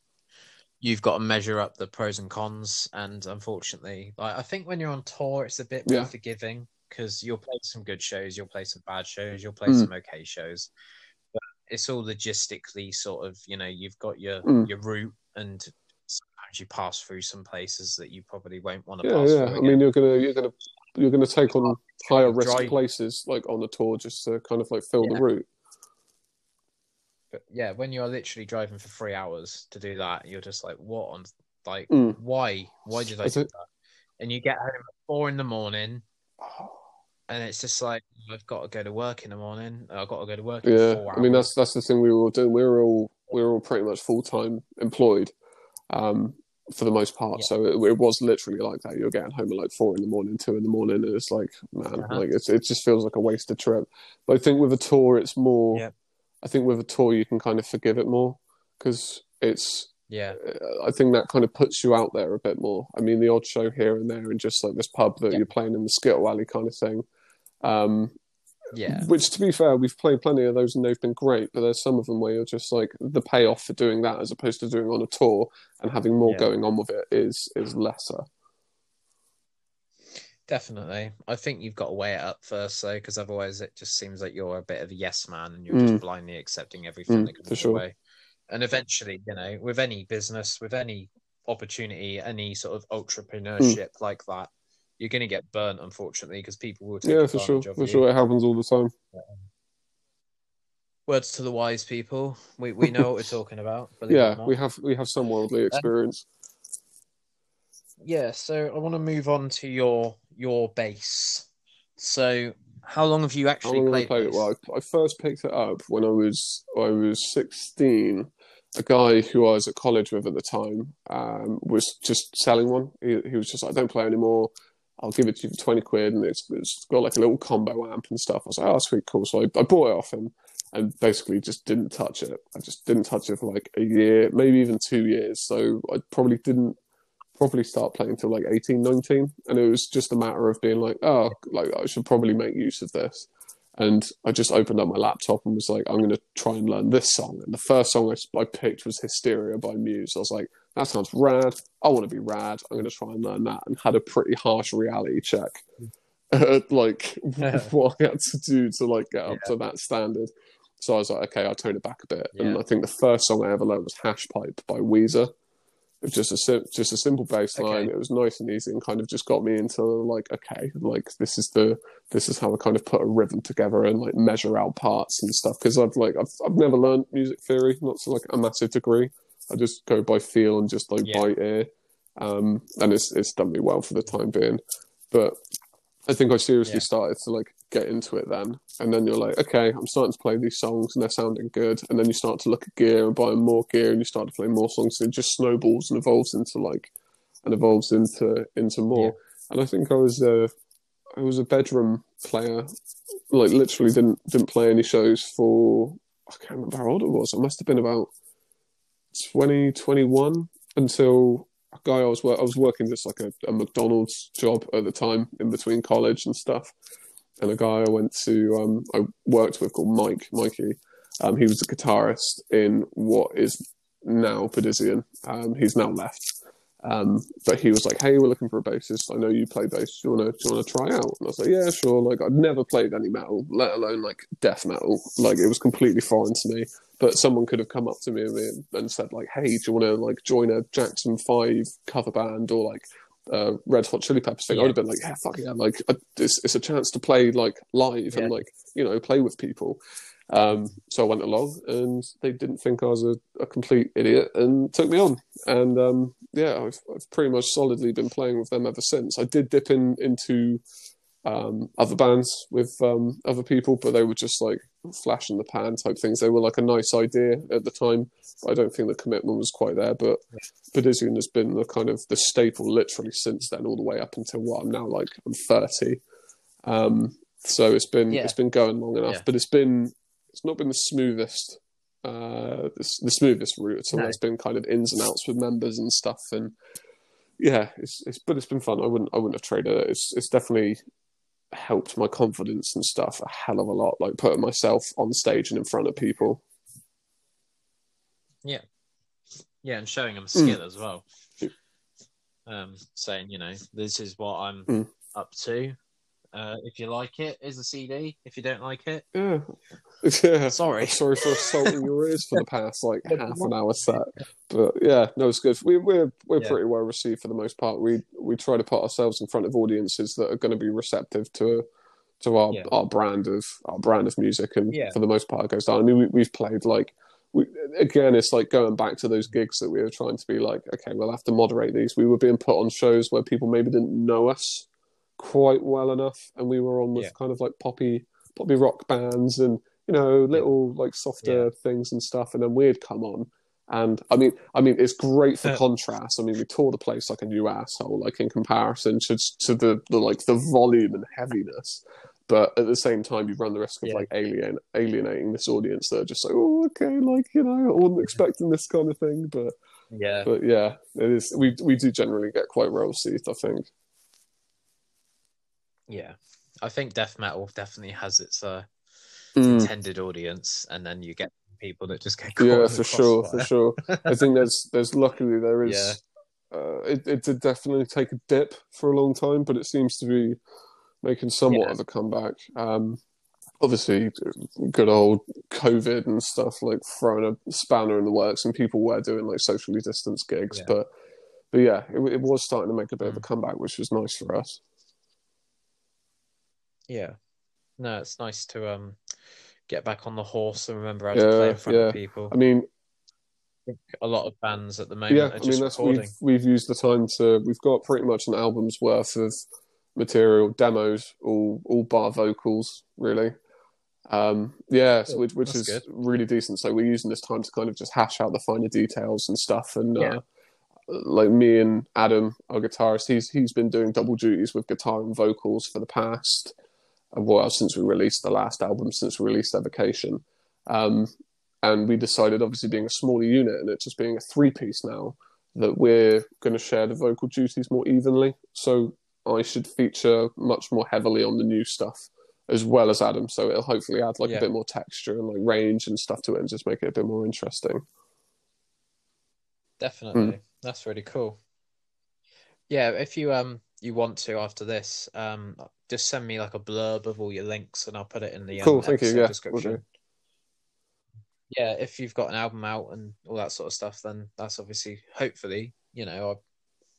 You've got to measure up the pros and cons, and unfortunately, like I think when you're on tour, it's a bit more Yeah. forgiving because you'll play some good shows, you'll play some bad shows, you'll play Mm. some okay shows, but it's all logistically sort of you know you've got your Mm. your route, and sometimes you pass through some places that you probably won't want to Yeah, pass yeah. through. I mean, you're gonna you're gonna you're gonna take on higher risk Drive- places like on the tour just to kind of like fill Yeah. the route. But yeah, when you're literally driving for three hours to do that, you're just like, what on Like, Mm. why? Why did I Is do it- that? And you get home at four in the morning, and it's just like I've got to go to work in the morning. I've got to go to work. In Yeah, I mean that's that's the thing we were all doing. We were all we were all pretty much full time employed, um, for the most part. Yeah. So it, it was literally like that. You're getting home at like four in the morning, two in the morning, and it's like, man, Uh-huh. like it's, it just feels like a wasted trip. But I think with a tour, it's more. Yep. I think with a tour, you can kind of forgive it more because it's. yeah, I think that kind of puts you out there a bit more. I mean, the odd show here and there, and just like this pub that Yeah. you're playing in the Skittle Alley kind of thing. Um, yeah, which, to be fair, we've played plenty of those and they've been great. But there's some of them where you're just like the payoff for doing that as opposed to doing on a tour and having more Yeah. going on with it is is lesser. definitely. I think you've got to weigh it up first, though, because otherwise it just seems like you're a bit of a yes man and you're Mm. just blindly accepting everything Mm, that comes your sure. way. And eventually, you know, with any business, with any opportunity, any sort of entrepreneurship like that, you're going to get burnt, unfortunately, because people will take Yeah, for sure, of for you. sure, it happens all the time. Words to the wise people. We we know what we're talking about. believe it or Yeah, we have we have some worldly experience. Yeah, so I want to move on to your your bass. So, how long have you actually I played, played it? Well, I, I first picked it up when I was I was sixteen. A guy who I was at college with at the time um, was just selling one. He, he was just like, "Don't play anymore. I'll give it to you for twenty quid." And it's, it's got like a little combo amp and stuff. I was like, "Oh, sweet, cool." So I, I bought it off him and basically just didn't touch it. I just didn't touch it for like a year, maybe even two years. So I probably didn't properly start playing until like 18, 19. And it was just a matter of being like, oh, like I should probably make use of this. And I just opened up my laptop and was like, I'm going to try and learn this song. And the first song I, I picked was Hysteria by Muse. I was like, that sounds rad. I want to be rad. I'm going to try and learn that. And had a pretty harsh reality check. like what I had to do to like get up to that standard. So I was like, okay, I'll tone it back a bit. And I think the first song I ever learned was Hash Pipe by Weezer. It was just a sim- just a simple bass line. Okay. It was nice and easy, and kind of just got me into like, okay, like this is the this is how I kind of put a rhythm together and like measure out parts and stuff. Because I've like I've I've never learned music theory, not to like a massive degree. I just go by feel and just like Yeah. by ear, um, and it's it's done me well for the time being. But I think I seriously Yeah. started to like get into it then, and then you're like, okay, I'm starting to play these songs and they're sounding good, and then you start to look at gear and buy more gear, and you start to play more songs, and it just snowballs and evolves into like, and evolves into into more. And I think I was a I was a bedroom player, like literally didn't didn't play any shows for I can't remember how old it was. It must have been about 20, 21 until a guy I was I was working just like a, a McDonald's job at the time in between college and stuff, and a guy I went to um, I worked with called Mike Mikey. Um, he was a guitarist in what is now Pedizian. Um, he's now left. Um, but he was like, "Hey, we're looking for a bassist. I know you play bass. Do you want to try out?" And I was like, "Yeah, sure." Like I'd never played any metal, let alone like death metal. Like it was completely foreign to me. But someone could have come up to me and, said like, "Hey, do you want to like join a Jackson Five cover band or like uh, Red Hot Chili Peppers thing?" I would have been like, "Yeah, fuck yeah!" Like I, it's it's a chance to play like live Yeah. and like you know play with people. Um, so I went along, and they didn't think I was a, a complete idiot, and took me on. And um, yeah, I've, I've pretty much solidly been playing with them ever since. I did dip in into um, other bands with um, other people, but they were just like flash in the pan type things. They were like a nice idea at the time. I don't think the commitment was quite there. But Pedizian has been the kind of the staple literally since then, all the way up until what I'm now like I'm 30. Um, so it's been Yeah. it's been going long enough, Yeah. but it's been it's not been the smoothest uh the, the smoothest route at all. No. It's been kind of ins and outs with members and stuff, and yeah, it's it's but it's been fun. I wouldn't I wouldn't have traded it. It's it's definitely helped my confidence and stuff a hell of a lot. Like putting myself on stage and in front of people. Yeah, Yeah, and showing them Mm. skill as well. Um, saying, you know, this is what I'm Mm. up to. Uh, if you like it, is a CD. If you don't like it, Yeah, yeah. sorry. Sorry for assaulting your ears for the past like half an hour set, but yeah, no, it's good. We, we're we're Yeah. pretty well received for the most part. We we try to put ourselves in front of audiences that are going to be receptive to to our Yeah. our brand of our brand of music, and Yeah. for the most part, it goes down. I mean, we, we've played like we, again, it's like going back to those gigs that we were trying to be like, okay, we'll have to moderate these. We were being put on shows where people maybe didn't know us quite well enough, and we were on with Yeah. kind of like poppy poppy rock bands and you know little like softer Yeah. things and stuff, and then we'd come on. And I mean, I mean, it's great for Uh. contrast. I mean, we tore the place like a new asshole, like in comparison to to the, the like the volume and heaviness. But at the same time, you run the risk of Yeah. like alien alienating this audience that are just like, oh, okay, like you know, I wasn't expecting this kind of thing. But Yeah. but yeah, it is. We we do generally get quite well received. I think. Yeah. I think death metal definitely has its uh, Mm. intended audience, and then you get people that just get caught. Yeah, for sure, for sure. I think there's there's luckily there is. Uh, it it did definitely take a dip for a long time, but it seems to be making somewhat Yeah. of a comeback. Um, obviously, good old COVID and stuff like throwing a spanner in the works, and people were doing like socially distanced gigs, Yeah. but but yeah, it, it was starting to make a bit of a Mm. comeback, which was nice for us. Yeah. No, it's nice to um get back on the horse and remember how to play in front of people. I mean, A lot of bands at the moment yeah, are I mean that's recording. we've we've used the time to we've got pretty much an album's worth of material demos, all all bar vocals, really. Um, yeah, so which, which is good. really decent. So we're using this time to kind of just hash out the finer details and stuff. And Yeah. uh, like me and Adam, our guitarist, he's he's been doing double duties with guitar and vocals for the past uh, well since we released the last album, since we released Evocation. Um, and we decided, obviously being a smaller unit and it just being a three piece now, that we're going to share the vocal duties more evenly. So I should feature much more heavily on the new stuff as well as Adam. So it'll hopefully add like Yeah. a bit more texture and like range and stuff to it and just make it a bit more interesting. Definitely. Mm. That's really cool. Yeah, if you um you want to after this, um just send me like a blurb of all your links and I'll put it in the um, Cool, thank you. Yeah, description. Yeah, if you've got an album out and all that sort of stuff, then that's obviously hopefully, you know, I've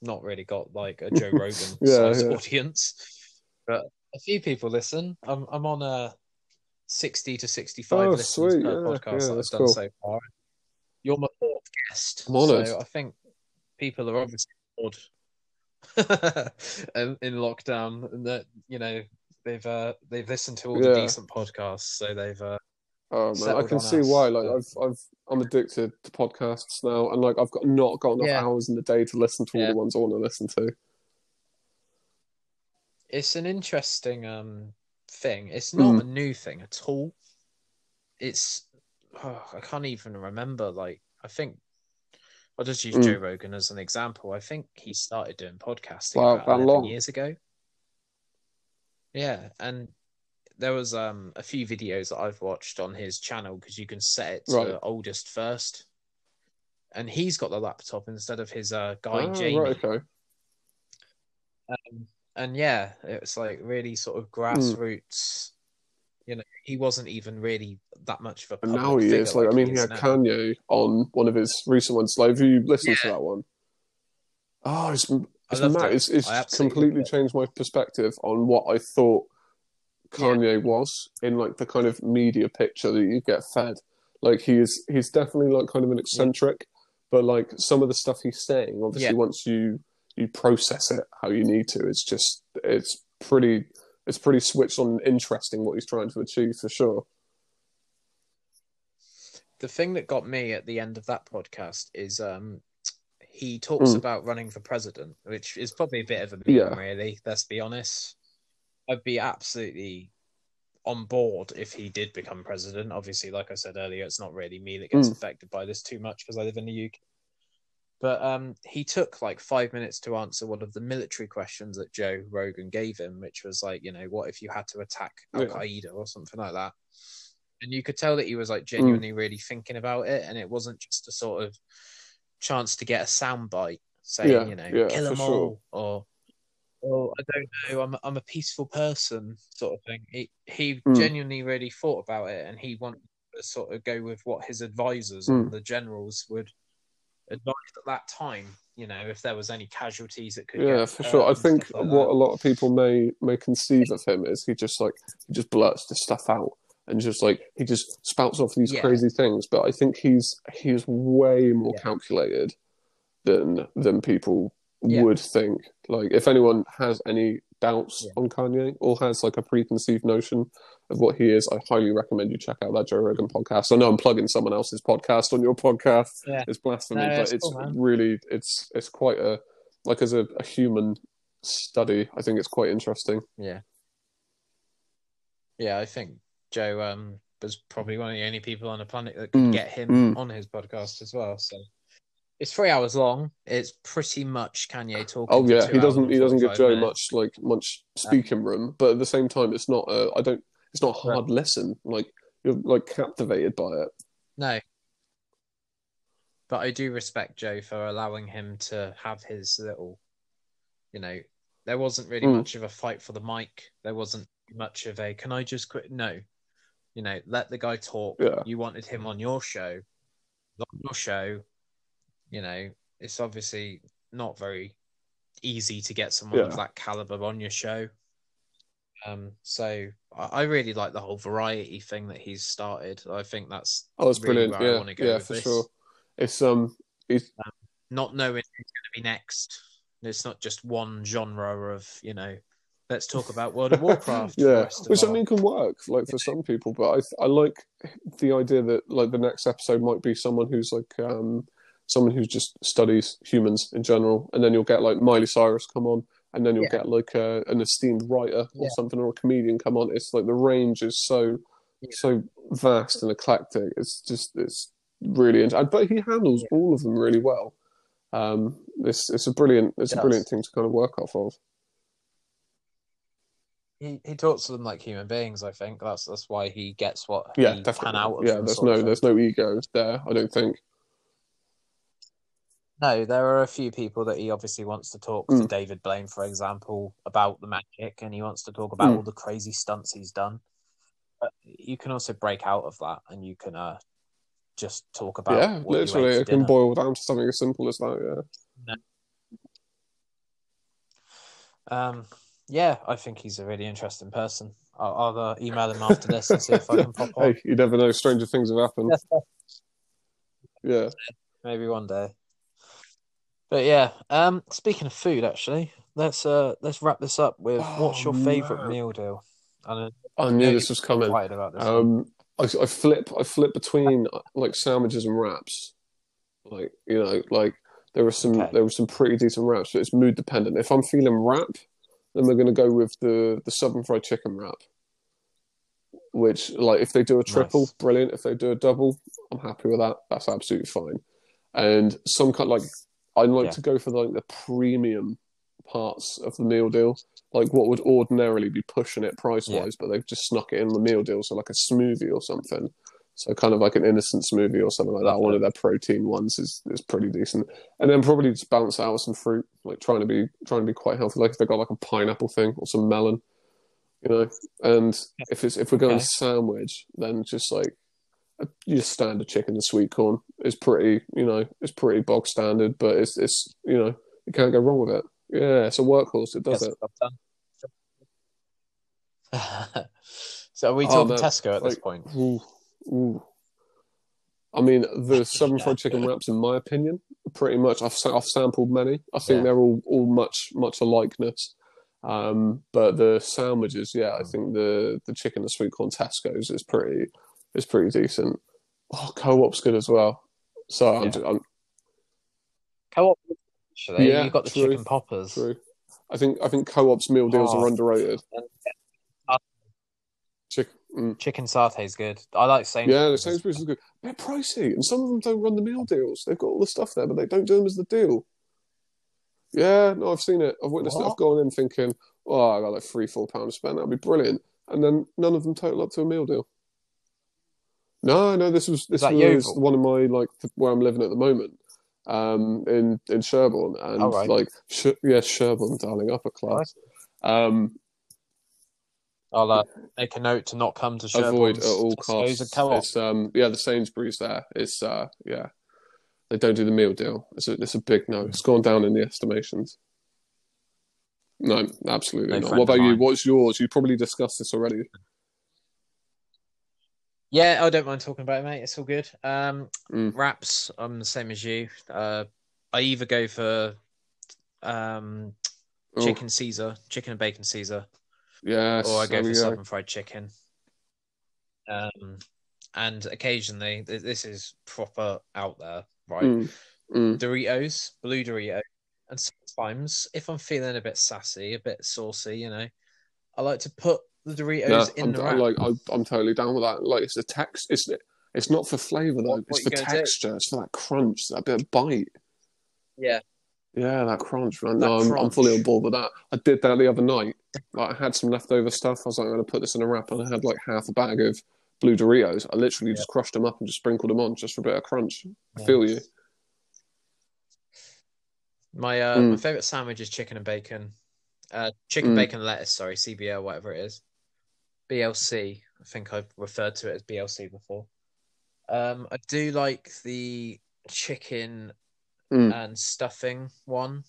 not really got like a Joe Rogan Yeah, yeah. audience. But a few people listen. I'm I'm on a sixty to sixty five Oh, listens sweet. per Yeah, podcast that I've done cool. so far. You're my fourth guest. So I think people are obviously bored in, in lockdown and that, you know, they've uh they've listened to all the Yeah. decent podcasts, so they've uh Oh man, I can see us, why. Like I've I've I'm addicted to podcasts now, and like I've got not got enough Yeah. hours in the day to listen to all Yeah. the ones I want to listen to. it's an interesting um thing. It's not Mm. a new thing at all. It's oh, I can't even remember. Like I think I'll just use Mm. Joe Rogan as an example. I think he started doing podcasting Wow, about 11 long? years ago. Yeah, and there was um a few videos that I've watched on his channel because you can set it to Right. oldest first, and he's got the laptop instead of his uh guy Ah, Jamie. right, okay. Um, and yeah, it's like really sort of grassroots. You know, he wasn't even really that much of a. And now he figure is like, I mean, he is had now. Kanye on one of his recent ones. Like, have you listened to that one? Oh, it's it's mad. it. It's, it's completely changed my perspective on what I thought Kanye was in like the kind of media picture that you get fed. Like he's he's definitely like kind of an eccentric, but like some of the stuff he's saying, obviously, Yeah. once you you process it how you need to, it's just it's pretty it's pretty switched on and interesting what he's trying to achieve for sure. The thing that got me at the end of that podcast is um he talks Mm. about running for president, which is probably a bit of a meme, Yeah. really. Let's be honest. I'd be absolutely on board if he did become president. Obviously, like I said earlier, it's not really me that gets Mm. affected by this too much because I live in the UK. But um, he took like five minutes to answer one of the military questions that Joe Rogan gave him, which was like, you know, what if you had to attack Al Yeah. Qaeda or something like that? And you could tell that he was Mm. like genuinely really thinking about it, and it wasn't just a sort of chance to get a soundbite saying, Yeah, you know, yeah, kill them sure. all, or well, I don't know, I'm I'm a peaceful person, sort of thing. He he Mm. genuinely really thought about it, and he wanted to sort of go with what his advisors Mm. and the generals would advise at that time. You know, if there was any casualties that could Yeah, for uh, sure. I think like what that. a lot of people may may conceive of him is he just like he just blurts this stuff out and just like he just spouts off these Yeah. crazy things. But I think he's he's way more Yeah. calculated than than people Yeah. would think. Like if anyone has any doubts Yeah. on Kanye or has like a preconceived notion of what he is, I highly recommend you check out that Joe Rogan podcast. I know I'm plugging someone else's podcast on your podcast. Yeah. It's blasphemy, No, but it's cool, really it's it's quite a like as a, a human study. I think it's quite interesting. Yeah. Yeah, I think Joe um was probably one of the only people on the planet that could Mm, get him mm. on his podcast as well. So it's three hours long. It's pretty much Kanye talking. Oh yeah, he doesn't he doesn't give Joe minutes. much like much speaking room, but at the same time, it's not a I don't it's not a hard listen. Like you're like captivated by it. No. But I do respect Joe for allowing him to have his little, you know, there wasn't really Mm. much of a fight for the mic. There wasn't much of a, can I just quit? No. You know, let the guy talk. Yeah. You wanted him on your show. On your show, you know, it's obviously not very easy to get someone of that caliber on your show. Um, so I, I really like the whole variety thing that he's started. I think that's Oh, that's really brilliant. where I Yeah, wanna go yeah, for this. sure. It's um, it's not knowing who's going to be next. It's not just one genre of you know. Let's talk about World of Warcraft. yeah, of which I mean can work like for some people, but I I like the idea that like the next episode might be someone who's like um someone who just studies humans in general, and then you'll get like Miley Cyrus come on, and then you'll Yeah. get like a, an esteemed writer or Yeah. something or a comedian come on. It's like the range is so Yeah. so vast and eclectic. It's just it's really interesting. but he handles all of them really well. Um, it's it's a brilliant it's a brilliant thing to kind of work off of. he he talks to them like human beings. I think that's that's why he gets what Yeah, he definitely. out of yeah, there's no there's no ego there. I don't think. No, there are a few people that he obviously wants to talk to. Mm. David Blaine, for example, about the magic, and he wants to talk about Mm. all the crazy stunts he's done. But you can also break out of that, and you can uh, just talk about yeah, literally, it can boil down to something as simple as that. Yeah. Um, yeah, I think he's a really interesting person. I'll, I'll uh, email him after this and see if I can pop on. Hey, you never know. Stranger things have happened. Yeah. Maybe one day. But yeah, um, speaking of food, actually, let's uh let's wrap this up with what's your Oh, favourite man. meal deal? And I knew this was coming. This. Um, I, I flip, I flip between uh, like sandwiches and wraps. Like you know, like there were some, Okay. there were some pretty decent wraps, but it's mood dependent. If I'm feeling wrap, then we're gonna go with the the southern fried chicken wrap. Which, like, if they do a triple, Nice. brilliant. If they do a double, I'm happy with that. That's absolutely fine. And some kind, like, I like Yeah. to go for like the premium parts of the meal deal, like what would ordinarily be pushing it price wise, but they've just snuck it in the meal deal, so like a smoothie or something. So kind of like an innocent smoothie or something like that. One of their protein ones is, is pretty decent, and then probably just balance out with some fruit, like trying to be trying to be quite healthy. Like if they got like a pineapple thing or some melon, you know. And if it's if we're going Okay. sandwich, then just like your standard chicken and sweet corn is pretty, you know, it's pretty bog standard, but it's it's you know you can't go wrong with it. Yeah, it's a workhorse. It does it. the so are we Oh, talking no, Tesco at this point? Ooh, ooh. I mean, the southern fried chicken wraps, in my opinion, pretty much. I've I've sampled many. I think Yeah. they're all all much much alikeness. Um, but the sandwiches, yeah, I think the the chicken and sweet corn Tesco's is pretty is pretty decent. Oh, co-op's good as well. So I'm, Yeah. I'm Co-op, actually. Yeah, You've got the true, chicken poppers. true. I think I think co-op's meal deals Oh. are underrated. Chick, mm. Chicken satay is good. I like Sainsbury's. Yeah, the Sainsbury's is good. They're pricey, and some of them don't run the meal deals. They've got all the stuff there, but they don't do them as the deal. Yeah, no, I've seen it. I've witnessed it. I've gone in thinking, oh, I got like three, four pounds to spend. That'd be brilliant. And then none of them total up to a meal deal. No, no, this was this that was one of my like where I'm living at the moment, um, in in Sherborne, and Oh, right. like Sh- yeah, Sherborne, darling, upper class. Um, I'll uh, make a note to not come to Sherborne. avoid at all costs. It's um yeah, the Sainsbury's there. It's uh yeah, they don't do the meal deal. It's a it's a big no. It's gone down in the estimations. No, absolutely No not. What about you? What's yours? You probably discussed this already. Yeah, I don't mind talking about it, mate. It's all good. Um, Mm. wraps, I'm the same as you. Uh, I either go for um Oh, chicken Caesar, chicken and bacon Caesar, yes, or I go for southern fried chicken. Um, and occasionally, th- this is proper out there, right? Mm, mm. Doritos, blue Dorito, and sometimes if I'm feeling a bit sassy, a bit saucy, you know, I like to put the Doritos Yeah, in I'm, the wrap. like. I, I'm totally down with that. Like, it's the text. It's it's not for flavor though. What- it's what for gonna do? texture. It's for that crunch, that bit of bite. Yeah, Yeah, that crunch, man. That No, I'm, I'm fully on board with that. I did that the other night. Like, I had some leftover stuff. I was like, I'm going to put this in a wrap, and I had like half a bag of blue Doritos. I literally just crushed them up and just sprinkled them on, just for a bit of crunch. I feel you. my uh, Mm. my favorite sandwich is chicken and bacon, uh, chicken Mm. bacon lettuce. Sorry, CBL, whatever it is, BLC. I think I've referred to it as BLC before. Um, I do like the chicken Mm. and stuffing one.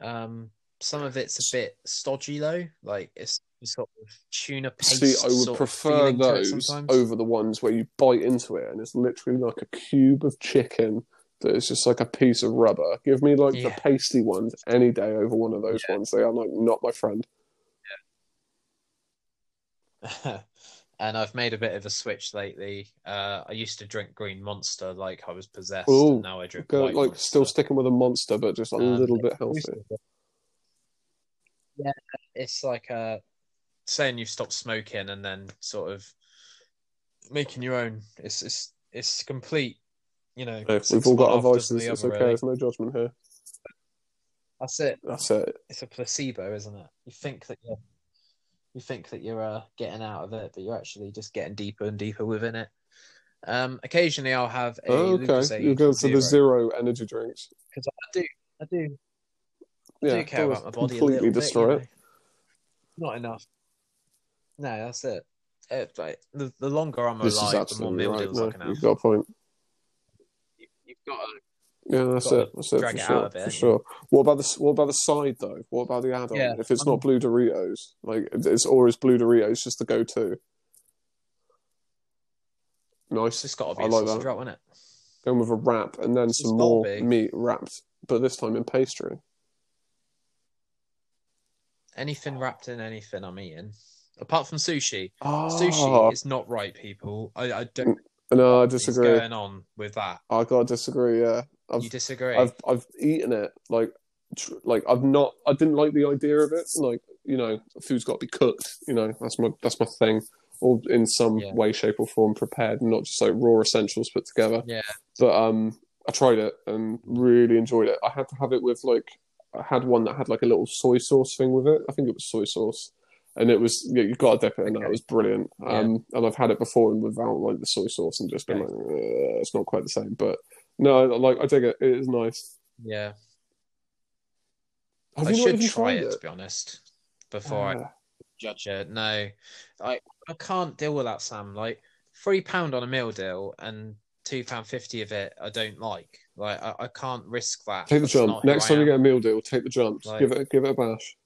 Um, some of it's a bit stodgy though, like it's sort of tuna paste. See, I would prefer feeling to it those over the ones where you bite into it and it's literally like a cube of chicken that is just like a piece of rubber. Give me like the pasty ones any day over one of those ones. They are like not my friend. and I've made a bit of a switch lately. Uh, I used to drink Green Monster like I was possessed, Ooh, and now I drink White like Monster. still sticking with a monster, but just a Um, little bit healthier. Yeah, it's like uh, saying you've stopped smoking and then sort of making your own. It's it's it's complete. You know, Yeah, we've all got our off, doesn't vices. the It's okay. really. There's no judgment here. That's it. That's it. It's a placebo, isn't it? You think that you're you think that you're uh, getting out of it, but you're actually just getting deeper and deeper within it. Um, occasionally, I'll have a Oh, okay. You go for the zero energy drinks. because I do, I do, I do care about my body a completely bit. destroy you it. know. Not enough. No, that's it. It- like, the, the longer I'm This alive, the more meal right. deals No, I can have. you've got a point. You, you've got to, Yeah, that's it. That's it drag for it sure. out a bit, for sure. What about the What about the side though? What about the add-on? Yeah, if it's not um blue Doritos, like it's or is blue Doritos just the go-to? it's Nice. just got to be I a like sausage that. roll, isn't it? Going with a wrap and then It's some more be. meat wrapped, but this time in pastry. Anything wrapped in anything I'm eating, apart from sushi. Oh, Sushi ah. is not right, people. I, I don't. no, I disagree. What's disagree. going on with that? I gotta disagree. Yeah, I've You disagree? I've I've eaten it like tr- like I've not I didn't like the idea of it like you know food's got to be cooked you know that's my that's my thing or in some Yeah. way shape or form prepared not just like raw essentials put together Yeah. but um I tried it and really enjoyed it I had to have it with like I had one that had like a little soy sauce thing with it I think it was soy sauce and it was yeah, you got to dip it in that it was brilliant Yeah. um and I've had it before and without like the soy sauce and just been Okay. like "Uh, it's not quite the same but no like I take it it is nice yeah. have I should try tried it, to be honest before I Uh, judge it. No, I I can't deal with that, Sam. Like three pound on a meal deal and two pound fifty of it, I don't like. Like I, I can't risk that. Take the That's jump. Next I time you get a meal deal, take the jump. Like- give it give it a bash.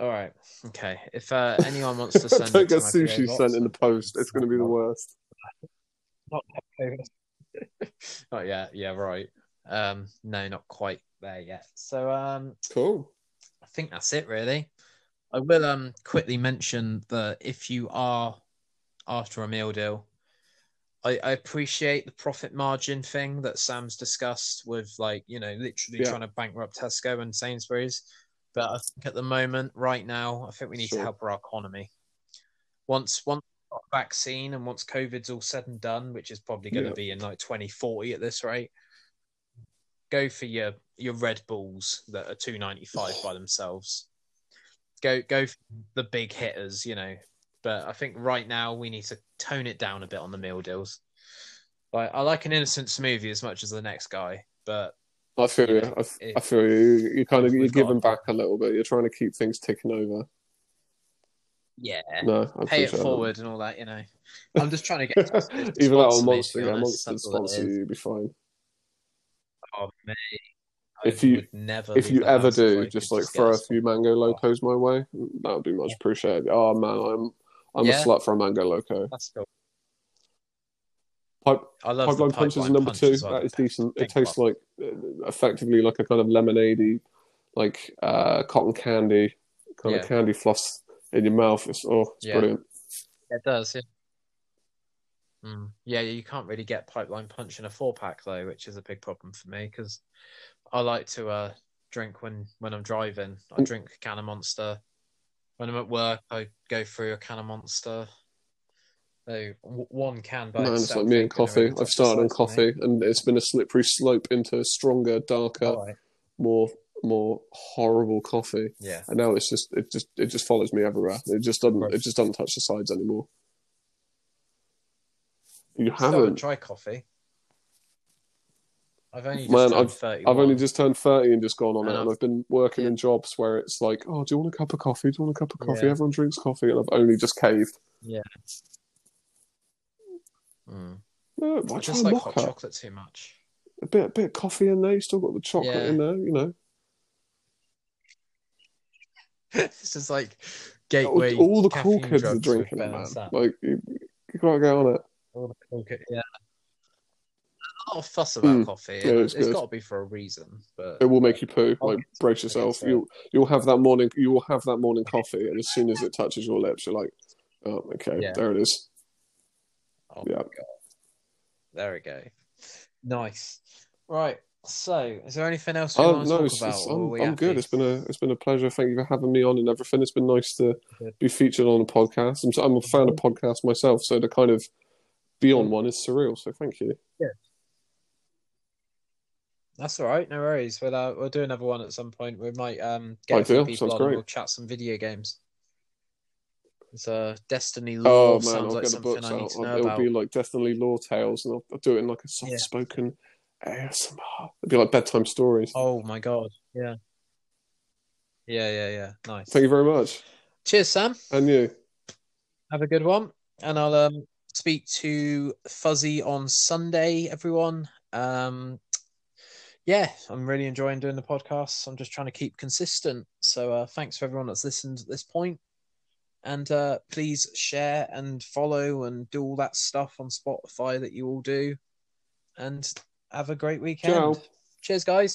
All right, okay. If uh, anyone wants to send, Don't it get sushi sent in the post. It's going to be the worst. Not Oh yeah, yeah, right. Um, no, not quite there yet. So um, Cool. I think that's it really. I will um quickly mention that if you are after a meal deal, I, I appreciate the profit margin thing that Sam's discussed with like, you know, literally Yeah. trying to bankrupt Tesco and Sainsbury's. But I think at the moment, right now, I think we need Sure. to help our economy. Once once we've got a vaccine and once COVID's all said and done, which is probably going to Yeah. be in like 2040 at this rate, go for your your Red Bulls that are 295 by themselves. Go go for the big hitters, you know. But I think right now we need to tone it down a bit on the meal deals. Like I like an innocent smoothie as much as the next guy, but I feel You you. know, I, it- I feel you. You- You kind of you're giving back a little bit. You're trying to keep things ticking over. Yeah, No, I pay it appreciate that. forward and all that, you know. I'm just trying to get to Either that me, Monster. Yeah. Monster That's all it sponsor you, you'd be fine. Oh, mate. If you- never if you ever house if I do, just like throw a few mango locos my way, that would be much appreciated. Oh man, I'm I'm Yeah. a slut for a mango loco. That's cool. Pipe, I love pipeline the punch is number punch two. well, that is decent. It tastes like uh, effectively like a kind of lemonade like uh, cotton candy, kind Yeah. of candy floss in your mouth. It's oh, it's Yeah. brilliant. It does, yeah. Mm. Yeah, you can't really get pipeline punch in a four pack though, which is a big problem for me because I like to uh, drink when when I'm driving. I Mm. drink a can of Monster. When I'm at work, I go through a can of Monster. So one can by it's like me and coffee. I've started on for me. coffee, and it's been a slippery slope into stronger, darker, right. more more horrible coffee. Yeah. And now it's just it just it just follows me everywhere. It just doesn't it just doesn't touch the sides anymore. You Still haven't tried coffee. I've only just Man, turned 31. I've only just turned 30 and just gone on And it, I've- I've been working yeah. in jobs where it's like, oh, do you want a cup of coffee? Do you want a cup of coffee? Yeah. Everyone drinks coffee, and I've only just caved. Mm. Yeah, I just like hot chocolate too much. A bit, a bit of coffee in there. You still got the chocolate Yeah. in there, you know. this is like gateway. all the cool kids are drinking it, man. Like you, you gotta get on it. All the cool ki- yeah. A lot of fuss about Mm. coffee. Yeah, it's it's got to be for a reason. But It will make you poo. I'll Like brace yourself. You'll you'll have that morning. You will have that morning coffee, and as soon as it touches your lips, you're like, oh, okay, Yeah. there it is. Oh Yeah. There we go. Nice. Right. So, is there anything else we Oh want to no, talk it's, about? it's, I'm, I'm good. It's been a it's been a pleasure. Thank you for having me on and everything. It's been nice to be featured on a podcast. I'm I'm a fan of podcasts myself, so to kind of be on one is surreal. So thank you. Yeah. That's all right. No worries. We'll uh, we'll do another one at some point. We might um get a few people Sounds on and great. we'll chat some video games. It's uh, Destiny Oh lore man, sounds I'll like get the books I need out. to know It'll about. be like Destiny lore tales, and I'll, I'll do it in like a soft spoken ASMR. It'd be like bedtime stories. Oh my god. Yeah. Yeah, yeah, yeah. Nice. Thank you very much, Cheers, Sam. and you. Have a good one. And I'll um speak to Fuzzy on Sunday, everyone. Um yeah, I'm really enjoying doing the podcast. I'm just trying to keep consistent. So uh thanks for everyone that's listened at this point. And uh please share and follow and do all that stuff on Spotify that you all do. And have a great weekend. Ciao. Cheers guys.